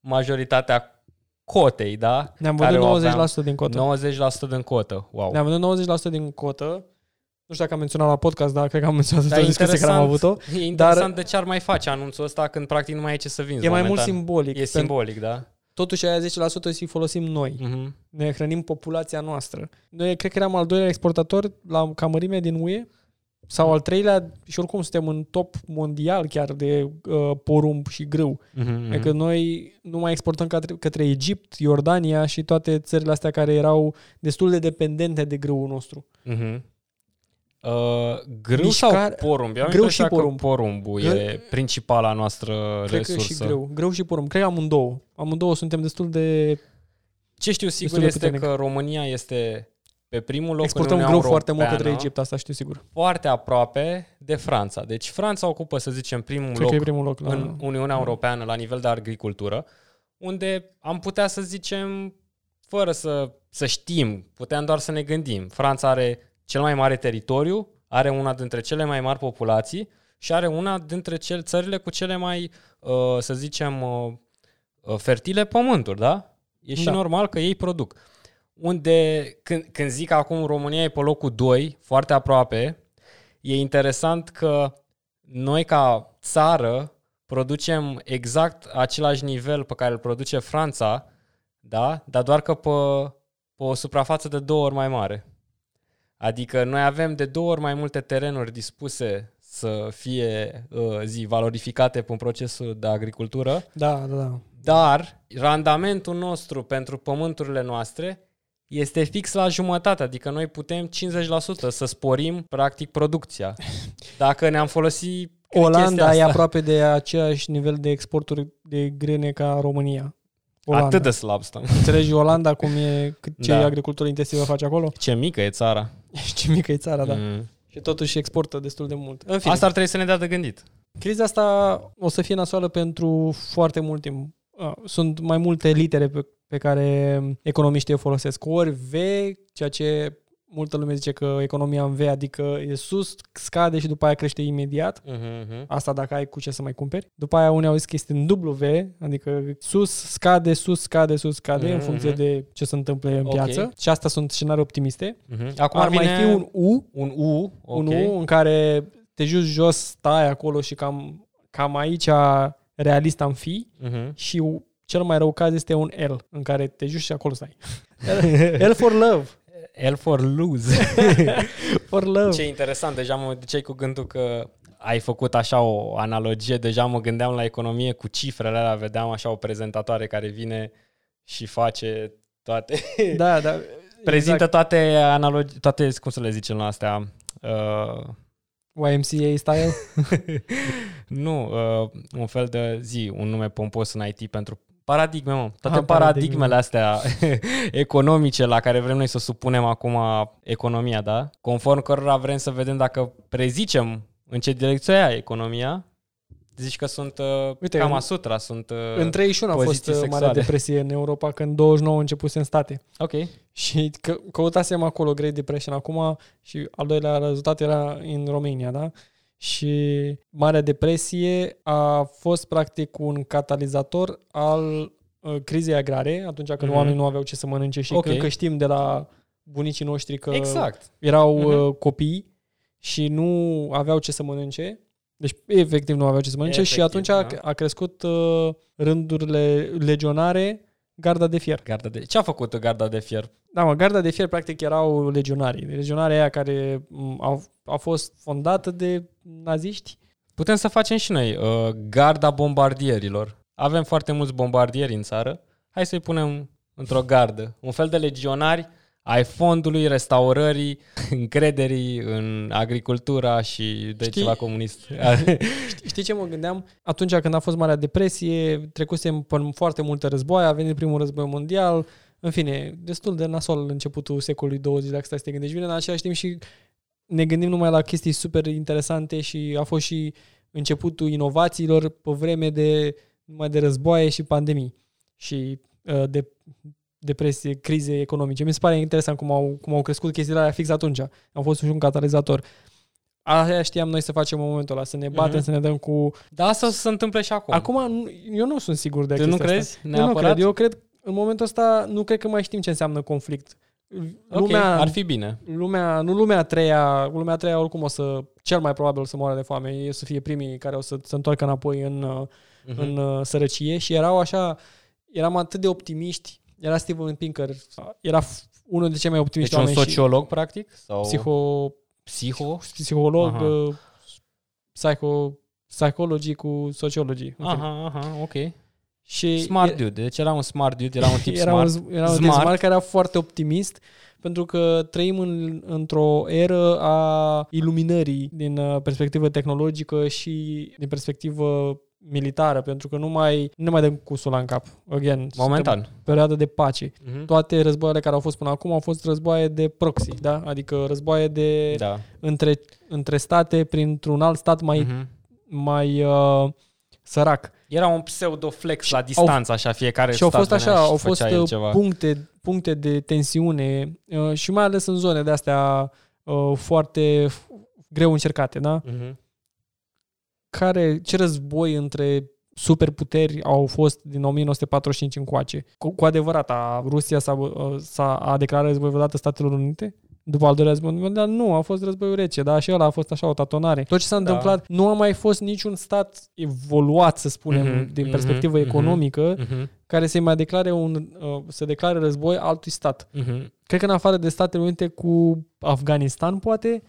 majoritatea cotei, da? Ne-am Care vândut o aveam. 90% din cotă. 90% din cotă. Wow. Ne-am vândut 90% din cotă. Nu știu dacă am menționat la podcast, dar cred că am menționat Dar toată discuția care am avut-o. E interesant de ce ar mai face anunțul ăsta când practic nu mai ai ce să vinzi E mai mult momentan. simbolic. E Pen- simbolic, da? Totuși aia 10% să-i folosim noi. Mhm. Ne hrănim populația noastră. Noi cred că eram al doilea exportator la ca mărime din UE sau al treilea și oricum suntem în top mondial chiar de uh, porumb și grâu. Mhm, mhm. Adică noi nu mai exportăm către, către Egipt, Iordania și toate țările astea care erau destul de dependente de grâul nostru. Mhm. Uh, grâu Mișcare- sau porumb? Eu am grâu impresia și porumb. Că porumbul Grâu- e principala noastră Cred că resursă. și grâu. Grâu și porumb. Cred că amândouă. Amândouă suntem destul de... Ce știu sigur Destul de este puternic. că România este pe primul loc Exportăm în grâu Uniunea foarte mult Europeană, către Egipt, asta știu sigur. foarte aproape de Franța. Deci Franța ocupă, să zicem, primul Cred loc că e primul loc. La... în Uniunea Europeană la nivel de agricultură, unde am putea să zicem, fără să, să știm, puteam doar să ne gândim. Franța are cel mai mare teritoriu, are una dintre cele mai mari populații și are una dintre cel, țările cu cele mai, uh, să zicem, uh, uh, fertile pământuri, da? E și Da. normal că ei produc. Unde, când, când zic că acum România e pe locul 2, foarte aproape, e interesant că noi ca țară producem exact același nivel pe care îl produce Franța, da? dar doar că pe, pe o suprafață de două ori mai mare. Adică noi avem de două ori mai multe terenuri dispuse să fie uh, zi valorificate pe un procesul de agricultură, Da, da, da. dar randamentul nostru pentru pământurile noastre este fix la jumătate, adică noi putem 50% să sporim practic producția. *laughs* Dacă ne-am folosit chestia Olanda e asta. aproape de același nivel de exporturi de grâne ca România. Olanda. Atât de slab stăm. Înțelegi Olanda cum e, cât ce Da. agricultură intensivă face acolo? Ce mică e țara. *laughs* Ce mică e țara, da. Mm. Și totuși exportă destul de mult. În fine, Asta ar trebui să ne dea de gândit. criza asta o să fie nasoală pentru foarte mult timp. Ah, Sunt mai multe litere pe, pe care economiștii o folosesc. Ori V, ceea ce multă lume zice că economia în V, adică e sus, scade și după aia crește imediat. Mm-hmm. Asta dacă ai cu ce să mai cumperi. După aia unii au zis că este în W, adică sus, scade, sus, scade, sus, scade, mm-hmm. în Mhm. funcție de ce se întâmplă în Ok. piață. Și astea sunt scenarii optimiste. Mm-hmm. Acum ar mai fi un U, un U, ok. un U în care te joci jos, stai acolo și cam, cam aici realist am fi Mm-hmm. și U- cel mai rău caz este un L, în care te joci și acolo stai. *laughs* L for love. L for lose. *laughs* For love. Ce interesant, deja mă duceai cu gândul că ai făcut așa o analogie, deja mă gândeam la economie cu cifrele alea, vedeam așa o prezentatoare care vine și face toate, *laughs* Da, da. *laughs* prezintă exact. toate analogii, toate, cum să le zicem la astea, uh, YMCA style. nu, uh, un fel de zi, un nume pompos în IT pentru paradigme, mă. Toate Ah, paradigmele paradigme. astea *laughs* economice la care vrem noi să supunem acum economia, da? Conform cărora vrem să vedem dacă prezicem în ce direcție ia economia, zici că sunt uh, Uite, cam în- asutra, sunt... Uh, În 31 a fost poziții uh, Marea sexuale. Depresie în Europa, când 29 începuse în state. ok. Și că, căutasem acolo Great Depression acum și al doilea rezultat era în România, da? Și Marea Depresie a fost practic un catalizator al uh, crizei agrare, atunci când Mhm. oamenii nu aveau ce să mănânce și Ok. okay. că știm de la bunicii noștri că Exact. erau Mhm. uh, copii și nu aveau ce să mănânce. Deci, efectiv, nu aveau ce să mănânce și Efectiv, atunci a, da. a crescut uh, rândurile legionare, garda de fier. Garda de... Ce a făcut garda de fier? Da, mă, garda de fier practic erau legionarii. Legionarii aia care m, au, au fost fondată de naziști. Putem să facem și noi uh, garda bombardierilor. Avem foarte mulți bombardieri în țară. Hai să-i punem într-o gardă. Un fel de legionari ai fondului, restaurării, încrederii în agricultura și de Știi- ceva comunist. *laughs* Știi- Știi ce mă gândeam? Atunci când a fost Marea Depresie, trecusem pe foarte multe războaie, a venit primul război mondial, în fine, destul de nasol începutul secolului 20, dacă stai să te gândești bine, în același timp și ne gândim numai la chestii super interesante și a fost și începutul inovațiilor pe vreme de numai de războaie și pandemii și uh, de depresie, crize economice. Mi se pare interesant cum au, cum au crescut chestiile alea fix atunci. Au fost și un catalizator. Aia știam noi să facem în momentul ăla, să ne batem, Mhm. să ne dăm cu... Dar asta o să se întâmple și acum. Acum, nu- eu nu sunt sigur de Tu nu chestia crezi? Asta. Eu nu Neapărat? cred. Eu cred, în momentul ăsta, nu cred că mai știm ce înseamnă conflict. Ok, Lumea, ar fi bine. lumea, nu lumea a treia, lumea a treia oricum o să, cel mai probabil o să moară de foame, ei o să fie primii care o să se întoarcă înapoi în, uh, Mhm. în uh, sărăcie și erau așa, eram atât de optimiști, era Steven Pinker, era f- unul dintre cei mai optimiști Deci un oameni sociolog, practic? Sau și psiho, psiho? psiholog, Aha. uh, psycho, psychology cu sociology. în fine. Aha, aha, ok. Și Smart e- dude. Deci era un smart dude, era un tip *laughs* era smart. Un, era un tip Smart. smart care era foarte optimist pentru că trăim în, într-o eră a iluminării din uh, perspectivă tehnologică și din perspectivă militară, pentru că nu mai, nu ne mai dăm cu la în cap. Again, suntem Momentan. în perioadă de pace. Mhm. Toate războaiele care au fost până acum au fost războaie de proxy, da? adică războaie de Da. între, între state printr-un alt stat mai, Mhm. mai uh, sărac. Era un pseudo-flex la distanță, așa, fiecare Și au stat fost venea așa, și au făcea fost el uh, ceva. puncte, puncte de tensiune uh, și mai ales în zone de astea uh, foarte f- greu încercate, da? Mhm. Care, ce război între superputeri au fost din 1945 încoace? Cu, cu adevărat, a, Rusia s-a, uh, s-a a declarat război vreodată Statelor Unite? După al doilea război mondial, nu, a fost războiul rece, dar și ăla a fost așa o tatonare. Tot ce s-a Da. întâmplat, nu a mai fost niciun stat evoluat, să spunem, Mhm, din mhm, perspectivă mhm. economică, Mhm. care să mai declare un, uh, să declare război altui stat. Mhm. Cred că în afară de Statele Unite cu Afganistan, poate,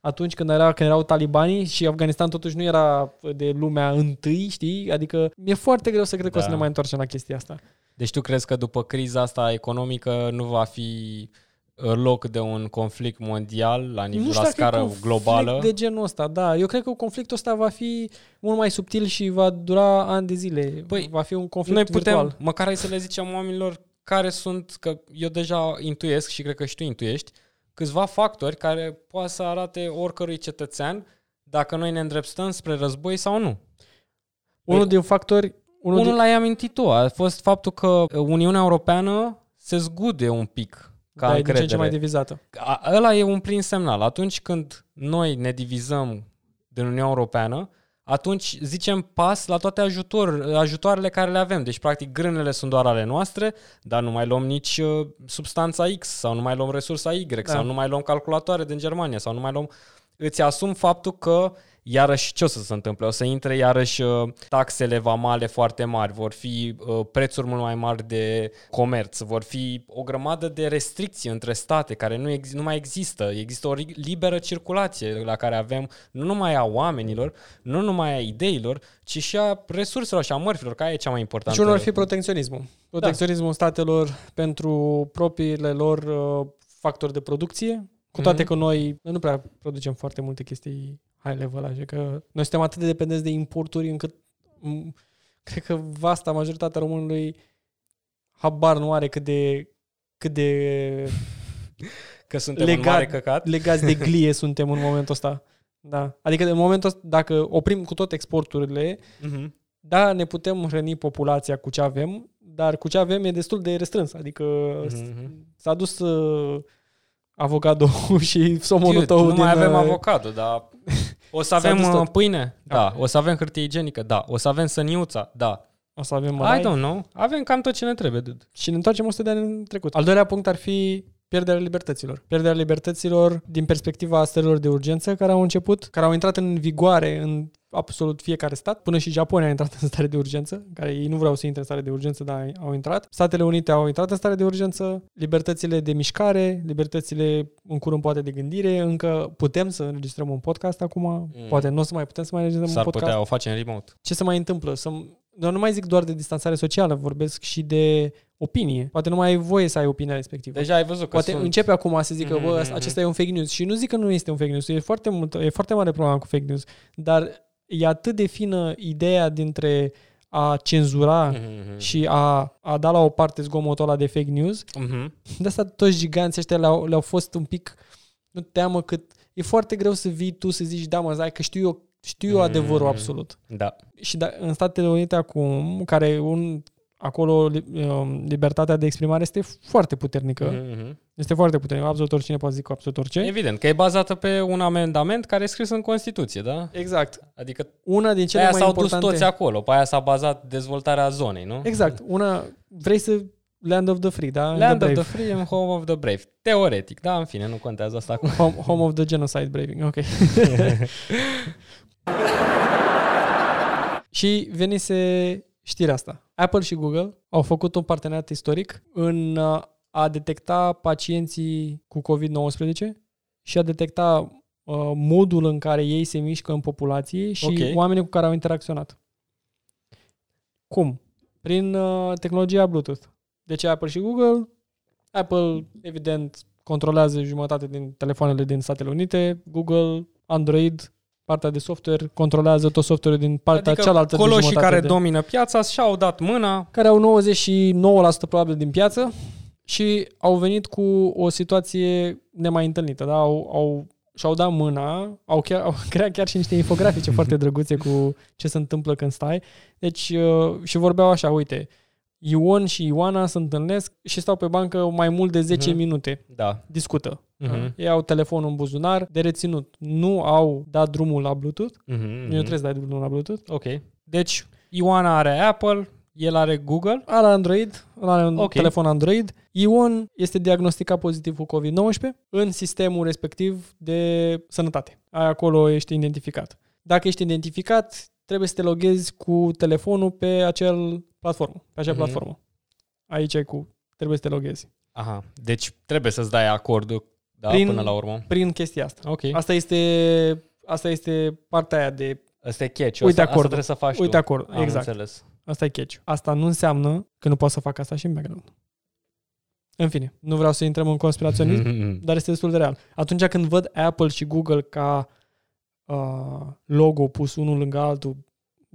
atunci când, era, când erau talibanii și Afganistan totuși nu era de lumea întâi, știi? Adică mi-e foarte greu să cred că o să Da. ne mai întoarcem la chestia asta. Deci tu crezi că după criza asta economică nu va fi uh, loc de un conflict mondial la, nivel, la dacă e scară conflict globală? de genul ăsta, da. Eu cred că conflictul ăsta va fi mult mai subtil și va dura ani de zile. Păi, va fi un conflict Noi putem, virtual. măcar hai să le zicem oamenilor care sunt, că eu deja intuiesc și cred că și tu intuiești, câțiva factori care poate să arate oricărui cetățean dacă noi ne îndreptăm spre război sau nu. Unul din factori... Unul, Unul din, l-ai amintit tu, a fost faptul că Uniunea Europeană se zgude un pic ca da, e din ce în încredere. ce mai divizată. A- ăla e un plin semnal. Atunci când noi ne divizăm din Uniunea Europeană, atunci zicem pas la toate ajutor, ajutoarele care le avem. Deci, practic, grânele sunt doar ale noastre, dar nu mai luăm nici uh, substanța X sau nu mai luăm resursa Y Da. sau nu mai luăm calculatoare din Germania sau nu mai luăm... Îți asum faptul că iarăși ce o să se întâmple? O să intre iarăși uh, taxele vamale foarte mari, vor fi uh, prețuri mult mai mari de comerț, vor fi o grămadă de restricții între state care nu, ex- nu mai există. Există o ri- liberă circulație la care avem nu numai a oamenilor, nu numai a ideilor, ci și a resurselor și a mărfilor, care e cea mai Și importantă. unul ar fi protecționismul. Protecționismul statelor pentru propriile lor uh, factori de producție, cu toate Mhm. că noi, noi nu prea producem foarte multe chestii high level, așa că noi suntem atât de dependenți de importuri încât m, cred că vasta majoritatea românului habar nu are cât de cât de *laughs* că suntem legat- un mare căcat. legați de *laughs* glie suntem în momentul ăsta. Da. Adică în momentul ăsta, dacă oprim cu tot exporturile, Mhm. da, ne putem hrăni populația cu ce avem, dar cu ce avem e destul de restrâns. Adică Mhm. s-a dus uh, avocado *laughs* și somonul Dude, tău nu din... mai avem uh, avocado, dar o să S-a avem dus uh, tot. pâine? Da. O să avem hârtie igienică? Da. O să avem săniuța? Da. O să avem I mălai. don't know. Avem cam tot ce ne trebuie, dude. Și ne întoarcem 100 de ani în trecut. Al doilea punct ar fi pierderea libertăților. Pierderea libertăților din perspectiva stărilor de urgență care au început, care au intrat în vigoare în absolut fiecare stat. Până și Japonia a intrat în stare de urgență, care ei nu vreau să intre în stare de urgență, dar au intrat. Statele Unite au intrat în stare de urgență. Libertățile de mișcare, libertățile în curând poate de gândire. Încă putem să înregistrăm un podcast acum. Mm. Poate nu o să mai putem să mai înregistrăm S-ar un podcast putea o face în remote. ce se mai întâmplă? Să, dar nu mai zic doar de distanțare socială, vorbesc și de opinie. Poate nu mai ai voie să ai opinia respectivă. Deja ai văzut că Poate sunt... începe acum să zică, bă, Mhm. acesta e un fake news. Și nu zic că nu este un fake news, e foarte, mult, e foarte mare problema cu fake news, dar e atât de fină ideea dintre a cenzura Mhm. și a, a da la o parte zgomotul ăla de fake news. Mhm. De asta toți giganții ăștia le-au, le-au fost un pic, nu te teamă cât, e foarte greu să vii tu să zici, da mă, zai că știu eu, știu eu adevărul Mhm. absolut. Da. Și da, în Statele Unite acum, care un, acolo li- um, libertatea de exprimare este foarte puternică, Mhm. este foarte puternică, absolut oricine poate zic absolut orice. Evident, că e bazată pe un amendament care e scris în Constituție, da? Exact. Adică Una din cele aia mai s-au importante... dus toți acolo, pe aia s-a bazat dezvoltarea zonei, nu? Exact. Una, vrei să Land of the Free, da? Land the of brave. the free and home of the brave. Teoretic, da, în fine, nu contează asta acum. Home, home of the genocide braving, ok. *laughs* și venise știrea asta. Apple și Google au făcut un parteneriat istoric în uh, a detecta pacienții cu COVID-19 și a detecta uh, modul în care ei se mișcă în populație și Ok. oamenii cu care au interacționat. Cum? Prin uh, tehnologia Bluetooth. De ce Apple și Google? Apple, evident, controlează jumătate din telefoanele din Statele Unite, Google, Android, partea de software, controlează tot software-ul din partea adică cealaltă de coloșii jumătate care de... domină piața și-au dat mâna. care au 99% probabil din piață și au venit cu o situație nemai întâlnită, da? Au, au, și-au dat mâna, au, chiar, au *laughs* creat chiar și niște infografice *laughs* foarte drăguțe cu ce se întâmplă când stai. Deci, uh, și vorbeau așa, uite, Ion și Ioana se întâlnesc și stau pe bancă mai mult de 10 Mhm. minute. Da. Discută. Mhm. Ei au telefonul în buzunar, de reținut. Nu au dat drumul la Bluetooth. Mhm, Nu mhm. trebuie să dai drumul la Bluetooth. Ok. Deci, Ioana are Apple, el are Google. Are Android, are un Ok. telefon Android. Ion este diagnosticat pozitiv cu COVID-19 în sistemul respectiv de sănătate. Ai acolo ești identificat. Dacă ești identificat, trebuie să te loghezi cu telefonul pe acel platformă, pe acea Mhm. platformă. Aici ai cu, trebuie să te loghezi. Aha. Deci trebuie să-ți dai acordul, da, Prin- până la urmă. Prin chestia asta. Ok. Asta este, asta este partea aia de Asta e catch Uite asta, asta acordul. trebuie să faci Uite tu. acord, Am exact. înțeles. Asta e catch. Asta nu înseamnă că nu poți să fac asta și în background. În fine, nu vreau să intrăm în conspiraționism, Mhm. *laughs* dar este destul de real. Atunci când văd Apple și Google ca uh, logo pus unul lângă altul,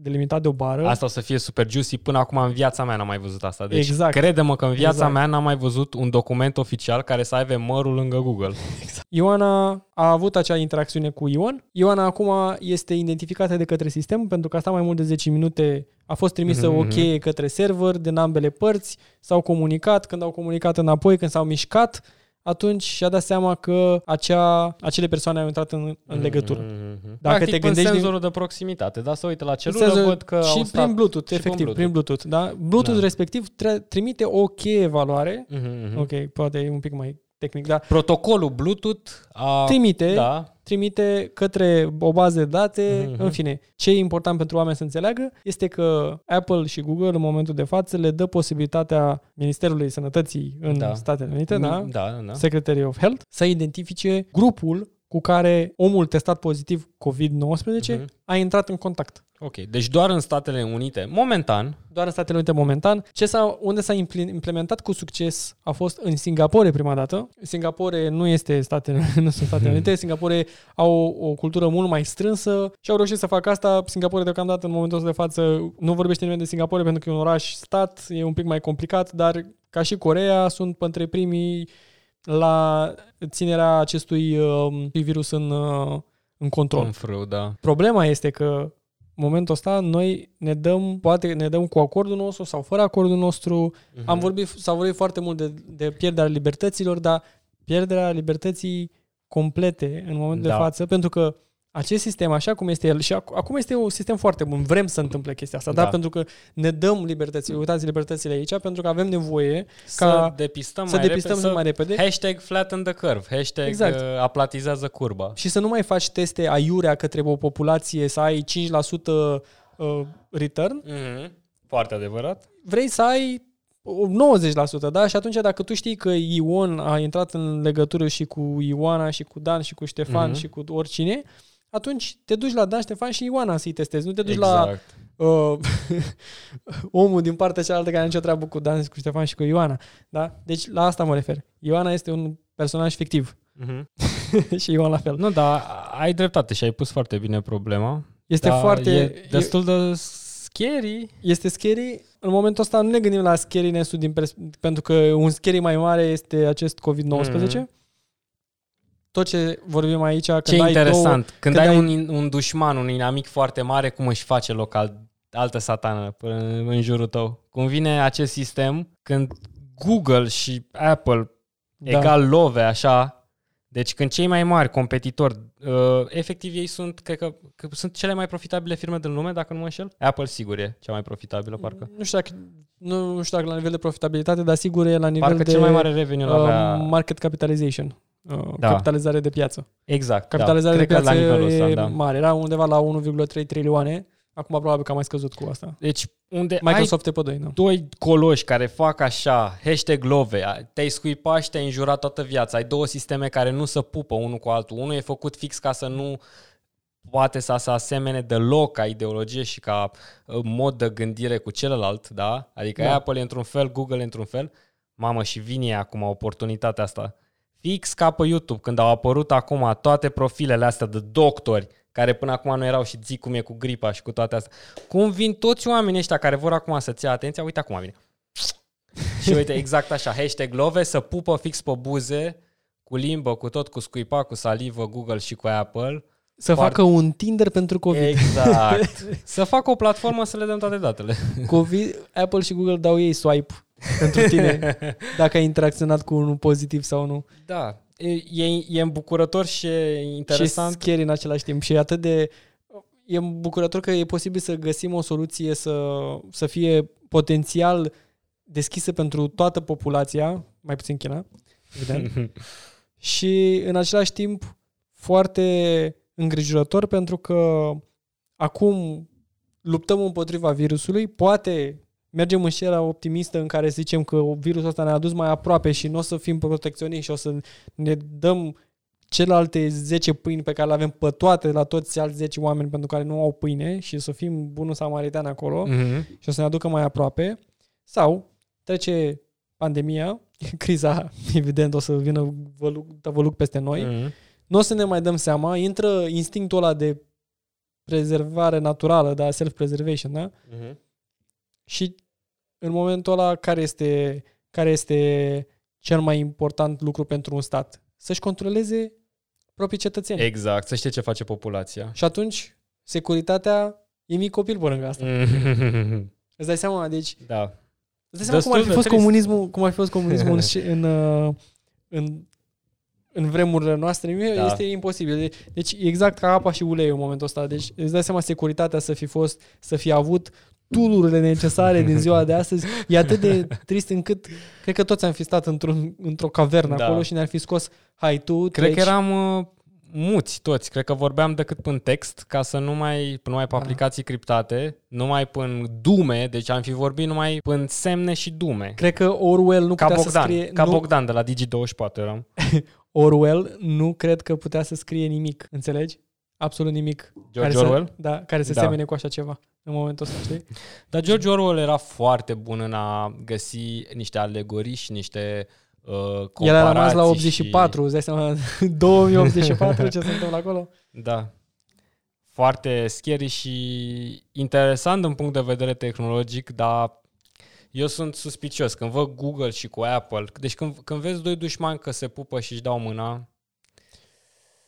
delimitat de o bară, Asta o să fie super juicy. Până acum în viața mea n-am mai văzut asta. Deci Exact. crede-mă că în viața Exact. mea n-am mai văzut un document oficial care să aibă mărul lângă Google. *laughs* Ioana a avut acea interacțiune cu Ion. Ioana acum este identificată de către sistem pentru că a stat mai mult de 10 minute, a fost trimisă Mhm, o mhm. cheie către server din ambele părți, s-au comunicat, când au comunicat înapoi, când s-au mișcat, atunci și-a dat seama că acea, acele persoane au intrat în, în legătură. Mhm. Dacă Practic, te prin gândești din- senzorul de proximitate. Da, să uită la celulă, Senzor- văd că și au stat... prin Bluetooth, și efectiv, prin prin Bluetooth. Da? Bluetooth Da. respectiv tre- trimite o cheie valoare. Mhm, mhm. Ok, poate e un pic mai tehnic, dar Protocolul Bluetooth a... trimite, Da. Trimite către o bază de date, Mhm. în fine. Ce e important pentru oameni să înțeleagă este că Apple și Google în momentul de față le dă posibilitatea Ministerului Sănătății în Da. Statele Unite, da? Da, da. Secretary of Health, să identifice grupul cu care omul testat pozitiv COVID-19 Mhm. a intrat în contact. Ok, deci doar în Statele Unite, momentan, Doar în Statele Unite momentan. Ce s-a, unde s-a impl- implementat cu succes a fost în Singapore prima dată. Singapore nu este statele, *laughs* nu sunt Statele Unite. Singapore au o, o cultură mult mai strânsă și au reușit să facă asta. Singapore deocamdată în momentul ăsta de față nu vorbește nimeni de Singapore pentru că e un oraș stat, e un pic mai complicat, dar ca și Corea sunt între primii la ținerea acestui uh, virus în, uh, în control. în frâu, da. Problema este că în momentul ăsta noi ne dăm, poate ne dăm cu acordul nostru sau fără acordul nostru. Mhm. Am vorbit, s-a vorbit foarte mult de, de pierderea libertăților, dar pierderea libertății complete în momentul Da. de față, pentru că acest sistem, așa cum este el, și ac- acum este un sistem foarte bun, vrem să întâmple chestia asta, da. Da. da? pentru că ne dăm libertățile, uitați libertățile aici, pentru că avem nevoie Să ca depistăm să mai repede, repede, mai repede Hashtag flatten the curve, hashtag Exact. exact. aplatizează curba. și să nu mai faci teste aiurea către o populație, să ai 5% uh, return, Mm-hmm. Foarte adevărat. vrei să ai 90%, da? Și atunci dacă tu știi că Ion a intrat în legătură și cu Ioana și cu Dan și cu Ștefan Mhm. și cu oricine, atunci te duci la Dan, Ștefan și Ioana să-i testezi. Nu te duci la Exact. uh, *laughs* omul din partea cealaltă care are nicio treabă cu Dan, cu Ștefan și cu Ioana. Da? Deci la asta mă refer. Ioana este un personaj fictiv Mhm. *laughs* și Ioan la fel. Nu, dar ai dreptate și ai pus foarte bine problema. Este Dar foarte... E destul de scary. Este scary. În momentul ăsta nu ne gândim la scariness-ul din pers- pentru că un scary mai mare este acest COVID-19. Mhm. Tot ce vorbim aici, când Ce ai interesant. Când, când ai, ai- un, un dușman, un inamic foarte mare, cum își face local altă satană până în jurul tău? Cum vine acest sistem când Google și Apple Da. egal love, așa, deci când cei mai mari competitori, uh, efectiv ei sunt, cred că, că sunt cele mai profitabile firme din lume, dacă nu mă înșel. Apple sigur e cea mai profitabilă, parcă. Nu știu, dacă, nu, nu știu dacă la nivel de profitabilitate, dar sigur e la nivel Parcă de cel mai mare revenue uh, avea... market capitalization. Uh, Da. Capitalizare de piață. Exact, Capitalizarea da. de Cred că piață la nivelul e ăsta, da. mare. Era undeva la 1,3 trilioane. Acum probabil că a mai scăzut cu asta. Deci unde Microsoft e pe 2, da. ai doi coloși care fac așa, hashtag love, a- te-ai scuipat și te-ai înjurat toată viața, ai două sisteme care nu se pupă unul cu altul. Unul e făcut fix ca să nu poate să se asemene deloc ca ideologie și ca uh, mod de gândire cu celălalt, da? Adică Da. da. Apple e într-un fel, Google e într-un fel. Mamă, și vine acum oportunitatea asta. Fix ca pe YouTube, când au apărut acum toate profilele astea de doctori, care până acum nu erau și zic cum e cu gripa și cu toate astea. Cum vin toți oamenii ăștia care vor acum să-ți ia atenția, uite acum vine. *laughs* și uite, exact așa, hashtag love, să pupă fix pe buze, cu limbă, cu tot, cu scuipa, cu salivă, Google și cu Apple. Să Foarte- facă un Tinder pentru COVID. Exact. *laughs* să facă o platformă să le dăm toate datele. COVID, Apple și Google dau ei swipe pentru tine *laughs* dacă ai interacționat cu unul pozitiv sau nu. Da, e, e, e îmbucurător și e interesant. Și scary în același timp. Și e atât de... E bucurător că e posibil să găsim o soluție să, să fie potențial deschisă pentru toată populația, mai puțin China, evident, *laughs* și în același timp foarte îngrijorător pentru că acum luptăm împotriva virusului, poate mergem în sfera optimistă în care zicem că virusul ăsta ne-a adus mai aproape și nu o să fim protecționiști și o să ne dăm celelalte 10 pâini pe care le avem pe toate la toți alți 10 oameni pentru care nu au pâine și să fim bunul samaritan acolo Mhm. și o să ne aducă mai aproape sau trece pandemia, *laughs* criza evident o să vină văluc, văluc peste noi, Mhm. nu o să ne mai dăm seama, intră instinctul ăla de prezervare naturală, da, self-preservation, da? Mhm. Și în momentul ăla, care este, care este cel mai important lucru pentru un stat? Să-și controleze proprii cetățeni. Exact, să știe ce face populația. Și atunci, securitatea e mic copil pe lângă asta. Mhm. *laughs* Îți dai seama? Deci, Da. îți dai seama cum ar Destul fi de fost trist. comunismul, cum ar fi fost comunismul în, *laughs* sce- în, uh, în, în vremurile noastre, Da. este imposibil. De- Deci exact ca apa și uleiul în momentul ăsta. Deci îți dai seama securitatea să fi fost, să fi avut tulurile necesare din ziua de astăzi. E atât de *laughs* trist încât cred că toți am fi stat într-un, într-o cavernă Da. acolo și ne-ar fi scos hai tu, Cred treci. că eram uh, muți toți. Cred că vorbeam decât până text, ca să nu mai, nu mai pe Da. aplicații criptate, nu mai până dume, deci am fi vorbit numai până semne și dume. Cred că Orwell nu Ca putea Bogdan, să scrie... ca nu, Bogdan de la Digi24 eram. *laughs* Orwell nu cred că putea să scrie nimic, înțelegi? Absolut nimic. George care Orwell? Să, da, care să Da. semene cu așa ceva în momentul ăsta, știi? Dar George Orwell era foarte bun în a găsi niște alegorii și niște uh, comparații. El a rămas la și- 84, îți dai seama, *laughs* 2084, ce se întâmplă acolo? Da. Foarte scary și interesant din punct de vedere tehnologic, dar eu sunt suspicios. Când văd Google și cu Apple, deci când, când vezi doi dușmani că se pupă și își dau mâna,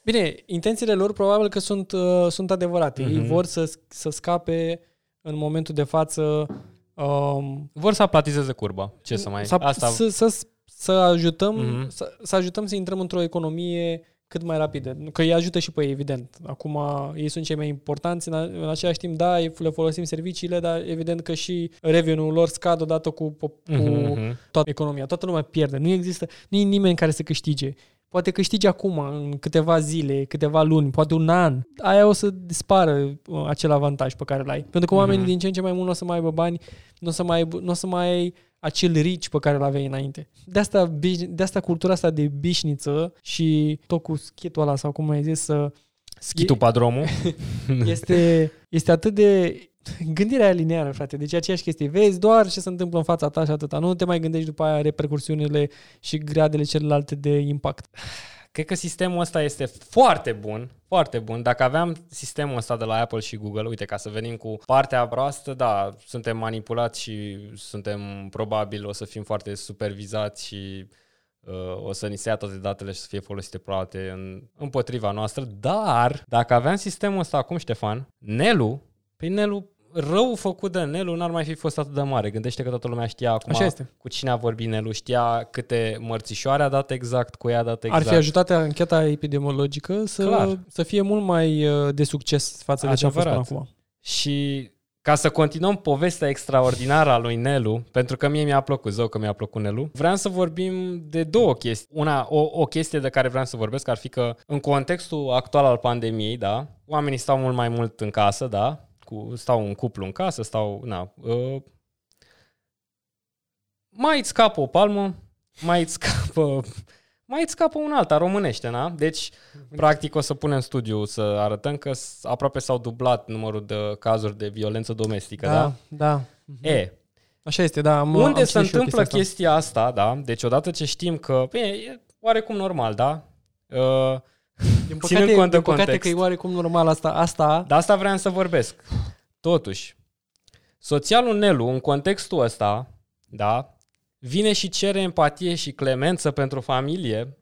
Bine, intențiile lor probabil că sunt, uh, sunt adevărate. Ei Mhm. vor să, să scape în momentul de față um, vor să aplatizeze curba. Ce să mai... să, Asta... să, să, să ajutăm Mhm. să, să ajutăm să intrăm într-o economie cât mai rapidă. Că îi ajută și pe ei, evident. Acum ei sunt cei mai importanți, în, a- în același timp, da, le folosim serviciile, dar evident că și revenue-ul lor scad odată cu, cu, cu Mhm, mhm. toată economia. Toată lumea pierde. Nu există, nu e nimeni care să câștige. Poate câștigi acum, în câteva zile, câteva luni, poate un an. Aia o să dispară uh, acel avantaj pe care l-ai. Pentru că oamenii Mhm. din ce în ce mai mult nu o să mai aibă bani, nu o să mai, aibă- nu o să mai ai acel rici pe care l-aveai înainte. De asta, biș- de asta cultura asta de bișniță și tot cu schitul ăla sau cum ai zis să Schitul padromul. *laughs* este, este atât de *laughs* gândirea aia lineară, frate. Deci e aceeași chestie. Vezi doar ce se întâmplă în fața ta și atâta. Nu te mai gândești după aia repercursiunile și gradele celelalte de impact. *sighs* Cred că sistemul ăsta este foarte bun, foarte bun. Dacă aveam sistemul ăsta de la Apple și Google, uite, ca să venim cu partea proastă, da, suntem manipulați și suntem probabil o să fim foarte supervizați și uh, o să ni se ia toate datele și să fie folosite probabil în, împotriva noastră, dar dacă aveam sistemul ăsta acum, Ștefan, Nelu, pe Nelu rău făcut de Nelu n-ar mai fi fost atât de mare. Gândește că toată lumea știa acum Așa este. cu cine a vorbit Nelu, știa câte mărțișoare a dat exact, cu ea a dat exact. Ar fi ajutat ancheta epidemiologică să, Clar. să fie mult mai uh, de succes față de ce a fost până Adevărat. acum. Și ca să continuăm povestea extraordinară a lui Nelu, pentru că mie mi-a plăcut, zău că mi-a plăcut Nelu, vreau să vorbim de două chestii. Una, o, o chestie de care vreau să vorbesc ar fi că în contextul actual al pandemiei, da, oamenii stau mult mai mult în casă, da, cu, stau un cuplu în casă, stau, na, uh, mai îți scapă o palmă, mai îți scapă, mai îți scapă un alta, românește, na? Deci, practic, o să punem studiu să arătăm că s- aproape s-au dublat numărul de cazuri de violență domestică, da? Da, da. E, Așa este, da. Am, unde am se știut și eu întâmplă chestia asta. chestia asta, da? Deci, odată ce știm că, bine, e oarecum normal, da? Uh, Din ținând păcate, cont de din păcate context. că e oarecum normal asta. Asta, De asta vreau să vorbesc. Totuși, soțialul Nelu, în contextul ăsta, da, vine și cere empatie și clemență pentru familie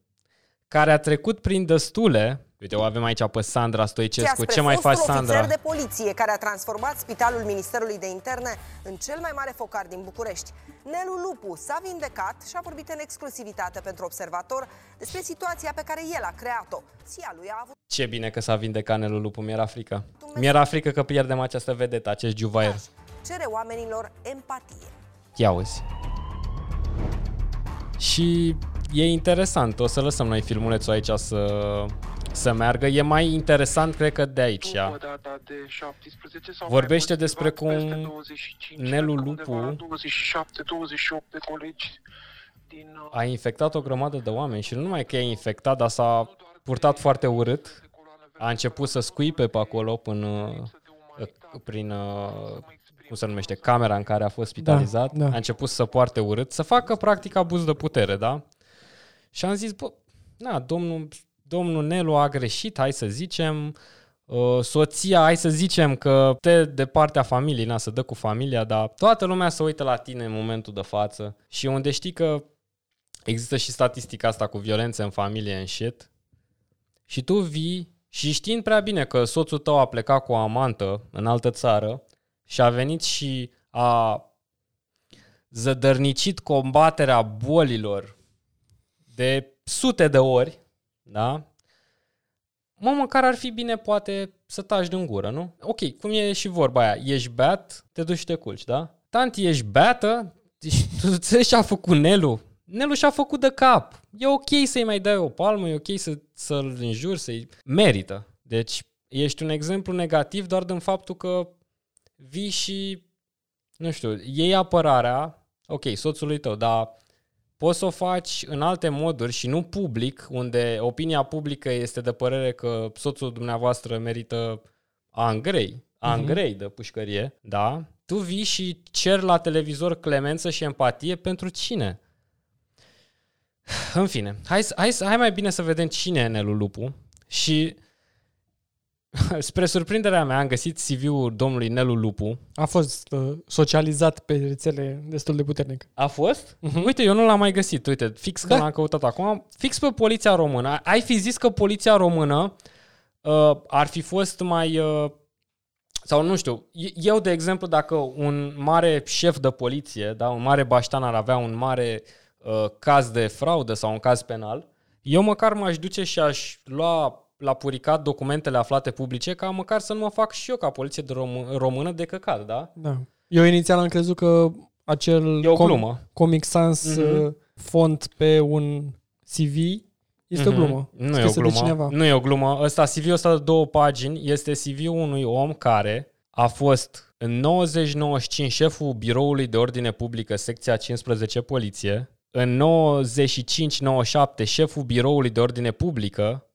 care a trecut prin destule. Uite, o avem aici pe Sandra Stoicescu. spre Ce mai faci, fostul Sandra? ofițer de poliție care a transformat Spitalul Ministerului de Interne în cel mai mare focar din București. Nelu Lupu s-a vindecat și a vorbit în exclusivitate pentru observator despre situația pe care el a creat-o. Sia lui a avut Ce bine că s-a vindecat Nelu Lupu, mi-era frică. Mi-era frică că pierdem această vedetă, acest juvaier. cere oamenilor empatie. Ia auzi. Și e interesant, o să lăsăm noi filmulețul aici să, să meargă. E mai interesant, cred că, de aici. După data de 17 sau Vorbește mai despre motivat cum peste 25, Nelu cred că Lupu- undeva la 27-28 de colegi din uh, A infectat o grămadă de oameni și nu numai că e infectat, dar s-a purtat foarte urât. A început să scuipe pe acolo până prin, uh, cum se numește, camera în care a fost spitalizat. Da, da. A început să poarte urât, să facă practic abuz de putere, da? Și am zis, bă, na, domnul, domnul Nelu a greșit, hai să zicem, uh, soția, hai să zicem că te de partea familiei, na, să dă cu familia, dar toată lumea se uită la tine în momentul de față. Și unde știi că există și statistica asta cu violențe în familie în shit și tu vii și știind prea bine că soțul tău a plecat cu o amantă în altă țară și a venit și a zădărnicit combaterea bolilor de sute de ori, da? Mă, măcar ar fi bine poate să taci din gură, nu? Ok, cum e și vorba aia, ești beat, te duci și te culci, da? Tanti, ești beată, deci *laughs* tu înțelegi ce a făcut Nelu? Nelu și-a făcut de cap. E ok să-i mai dai o palmă, e ok să, să-l înjuri, să-i... Merită. Deci ești un exemplu negativ doar din faptul că vii și, nu știu, iei apărarea, ok, soțului tău, dar poți să o faci în alte moduri și nu public, unde opinia publică este de părere că soțul dumneavoastră merită angrei, angrei de pușcărie, da? Tu vii și cer la televizor clemență și empatie pentru cine? *sighs* În fine, hai, să- hai, să- hai mai bine să vedem cine e Nelu Lupu și *laughs* spre surprinderea mea am găsit CV-ul domnului Nelu Lupu. A fost uh, socializat pe rețele destul de puternic. A fost? Uh-huh. Uite, eu nu l-am mai găsit. Uite, fix că Da. l-am căutat acum. Fix pe poliția română. Ai fi zis că poliția română uh, ar fi fost mai... Uh, sau nu știu, eu, de exemplu, dacă un mare șef de poliție, da, un mare baștan ar avea un mare uh, caz de fraudă sau un caz penal, eu măcar m-aș duce și aș lua la puricat documentele aflate publice ca măcar să nu mă fac și eu ca poliție de rom- română de căcat, da? Da. Eu inițial am crezut că acel E o glumă. Comic Sans Mhm. uh, font pe un CV este o Mhm. glumă. Nu e o scrisă de glumă. cineva. Nu e o glumă. Ăsta, CV-ul ăsta de două pagini este CV-ul unui om care a fost în 90-95 șeful biroului de ordine publică, secția 15 poliție, în 95-97 șeful biroului de ordine publică,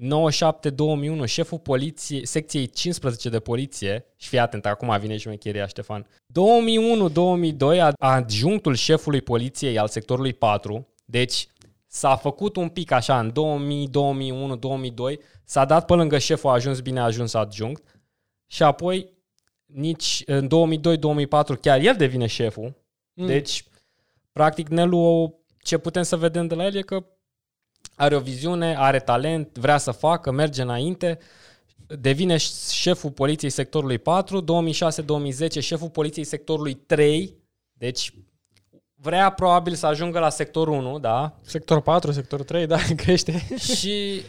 97-2001, șeful poliției, secției 15 de poliție, și fii atent, acum vine șmecheria, Ștefan, 2001-2002, adjunctul șefului poliției al sectorului 4, deci s-a făcut un pic așa, în 2000, 2001, 2002, s-a dat pe lângă șeful, a ajuns bine, a ajuns adjunct, și apoi nici în 2002-2004 chiar el devine șeful, mm. deci practic Nelu, ce putem să vedem de la el e că are o viziune, are talent, vrea să facă, merge înainte, devine șeful poliției sectorului 4, 2006-2010 șeful poliției sectorului 3, deci vrea probabil să ajungă la sectorul 1, da? Sector 4, sector 3, da, *laughs* crește. Și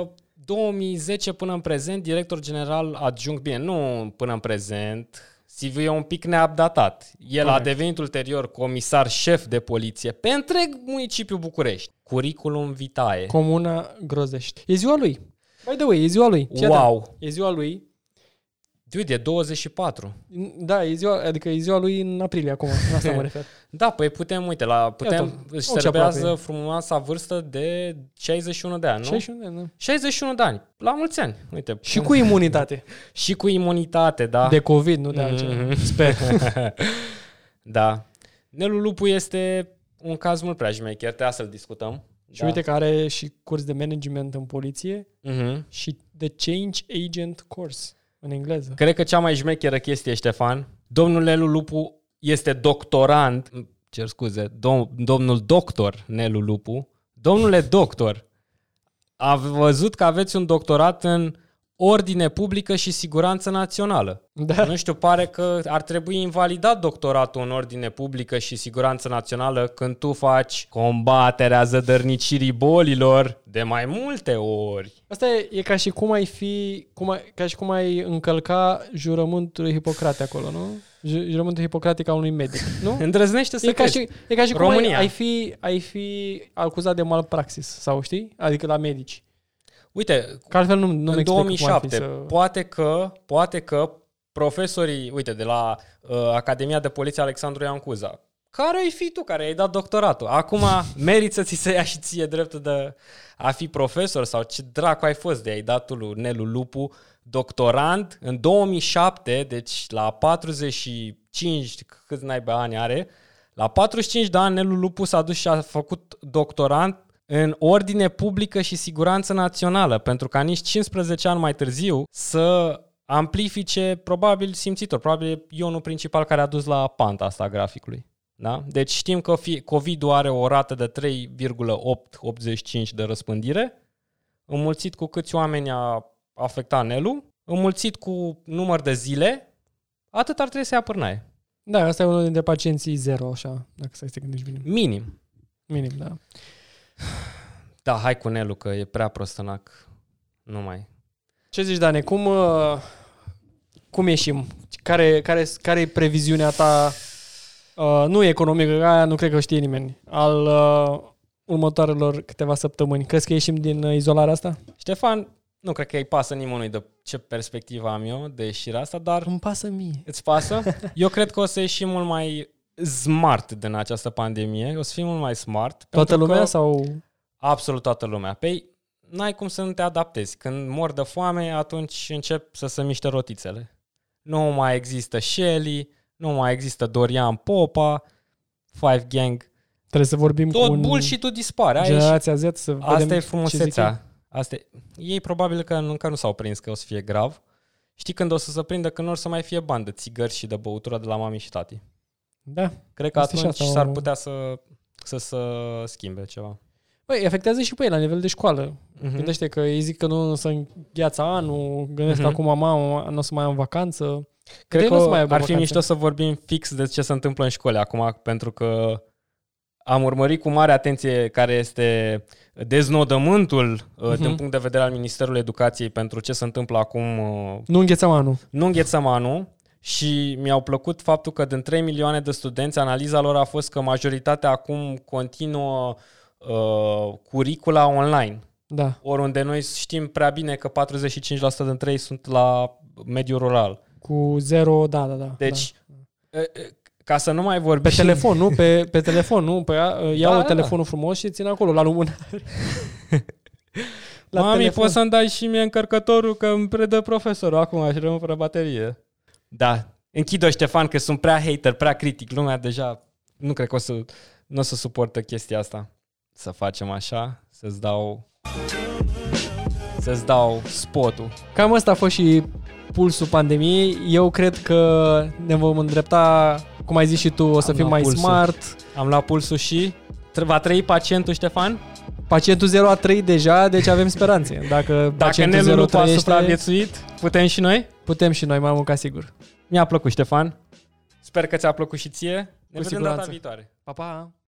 uh, 2010 până în prezent, director general adjunct, bine, nu până în prezent, CV e un pic neupdatat. El Correct. a devenit ulterior comisar șef de poliție pe întreg municipiul București. Curriculum vitae. Comuna Grozești. E ziua lui. By the way, e ziua lui. Ce wow. E ziua lui. Dude, e 24. Da, e ziua, adică e ziua lui în aprilie acum, asta mă *laughs* refer. da, păi putem, uite, la, putem, își serbează frumoasa vârstă de 61 de ani, nu? 61 de ani, da. 61 de ani, la mulți ani, uite. Și cu imunitate. *laughs* și cu imunitate, da. De COVID, nu de altceva, mm-hmm. sper. *laughs* da. Nelu Lupu este un caz mult prea șmecher, trebuie să-l discutăm. Și da. uite că are și curs de management în poliție mm-hmm. și The Change Agent Course în engleză. Cred că cea mai șmecheră chestie, Ștefan, domnul Nelu Lupu este doctorant, cer scuze, dom- domnul doctor Nelu Lupu, domnule doctor, a văzut că aveți un doctorat în ordine publică și siguranță națională. Da. Nu știu, pare că ar trebui invalidat doctoratul în ordine publică și siguranță națională când tu faci combaterea zădărnicirii bolilor de mai multe ori. Asta e, e ca și cum ai fi, cum ai, ca și cum ai încălca jurământul Hipocrate acolo, nu? Jurământul hipocratic al unui medic, nu? *laughs* Îndrăznește să e ca, și, e ca și cum ai, ai, fi, ai fi acuzat de malpraxis, sau știi? Adică la medici. Uite, că altfel nu, nu în 2007, să... poate că, poate că profesorii, uite, de la uh, Academia de Poliție Alexandru Iancuza, care ai fi tu care ai dat doctoratul? Acum *laughs* meriți să ți se ia și ție dreptul de a fi profesor sau ce dracu ai fost de ai dat lui Nelu Lupu doctorand în 2007, deci la 45, câți naiba ani are, la 45 de ani Nelu Lupu s-a dus și a făcut doctorant în ordine publică și siguranță națională, pentru ca nici 15 ani mai târziu să amplifice probabil simțitor, probabil ionul principal care a dus la panta asta a graficului. Da? Deci știm că COVID-ul are o rată de 3,885 de răspândire, înmulțit cu câți oameni a afectat Nelu, înmulțit cu număr de zile, atât ar trebui să ia pârnaie. Da, asta e unul dintre pacienții zero, așa, dacă să te gândești bine. Minim. Minim, da. Da, hai cu Nelu, că e prea prostănac. Nu mai. Ce zici, Dane? Cum, uh, cum ieșim? Care, care, care e previziunea ta? Uh, nu economică, aia nu cred că știe nimeni. Al uh, următoarelor câteva săptămâni. Crezi că ieșim din uh, izolarea asta? Ștefan, nu cred că îi pasă nimănui de ce perspectivă am eu de ieșirea asta, dar... Îmi pasă mie. Îți pasă? Eu cred că o să ieșim mult mai smart din această pandemie, o să fim mult mai smart. Toată lumea sau? Absolut toată lumea. Păi, n-ai cum să nu te adaptezi. Când mor de foame, atunci încep să se miște rotițele. Nu mai există Shelly, nu mai există Dorian Popa, Five Gang. Trebuie să vorbim Tot cu un... bullshit-ul dispare. Generația Z să vedem Asta e frumusețea. Asta e... Ei probabil că încă nu s-au prins că o să fie grav. Știi când o să se prindă când nu o să mai fie bani de țigări și de băutură de la mami și tati. Da. Cred că atunci asta s-ar putea să, să se schimbe ceva. Băi, afectează și pe ei la nivel de școală. Uh-huh. Gândește că ei zic că nu să îngheața anul, gândesc uh-huh. că acum mamă, nu o să mai am vacanță. Cred că ar fi vacanță. mișto să vorbim fix de ce se întâmplă în școli acum, pentru că am urmărit cu mare atenție care este deznodământul uh-huh. din punct de vedere al Ministerului Educației pentru ce se întâmplă acum. Uh, nu înghețăm anul. Nu înghețăm anul și mi-au plăcut faptul că din 3 milioane de studenți, analiza lor a fost că majoritatea acum continuă uh, curicula online. Da. Oriunde noi știm prea bine că 45% dintre ei sunt la mediul rural. Cu zero, da, da, da. Deci, da. ca să nu mai vorbim... Pe telefon, nu? Pe, pe telefon, nu? Pe, *laughs* iau da, telefonul da. frumos și țin acolo, la lumânare. *laughs* la Mami, telefon. poți să-mi dai și mie încărcătorul că îmi predă profesorul acum și rămân fără baterie. Da. Închid-o, Ștefan, că sunt prea hater, prea critic. Lumea deja nu cred că o să, nu o să suportă chestia asta. Să facem așa, să-ți dau să-ți dau spotul. Cam asta a fost și pulsul pandemiei. Eu cred că ne vom îndrepta, cum ai zis și tu, o să Am fim luat mai pulsul. smart. Am luat pulsul și Tre- va trăi pacientul, Ștefan? Pacientul 0 a trăit deja, deci avem speranțe. Dacă, Dacă pacientul Nelu 0 nu a trăiește, supraviețuit, putem și noi? putem și noi, mai mult ca sigur. Mi-a plăcut, Ștefan. Sper că ți-a plăcut și ție. Ne Cu vedem data siguranță. viitoare. Pa, pa!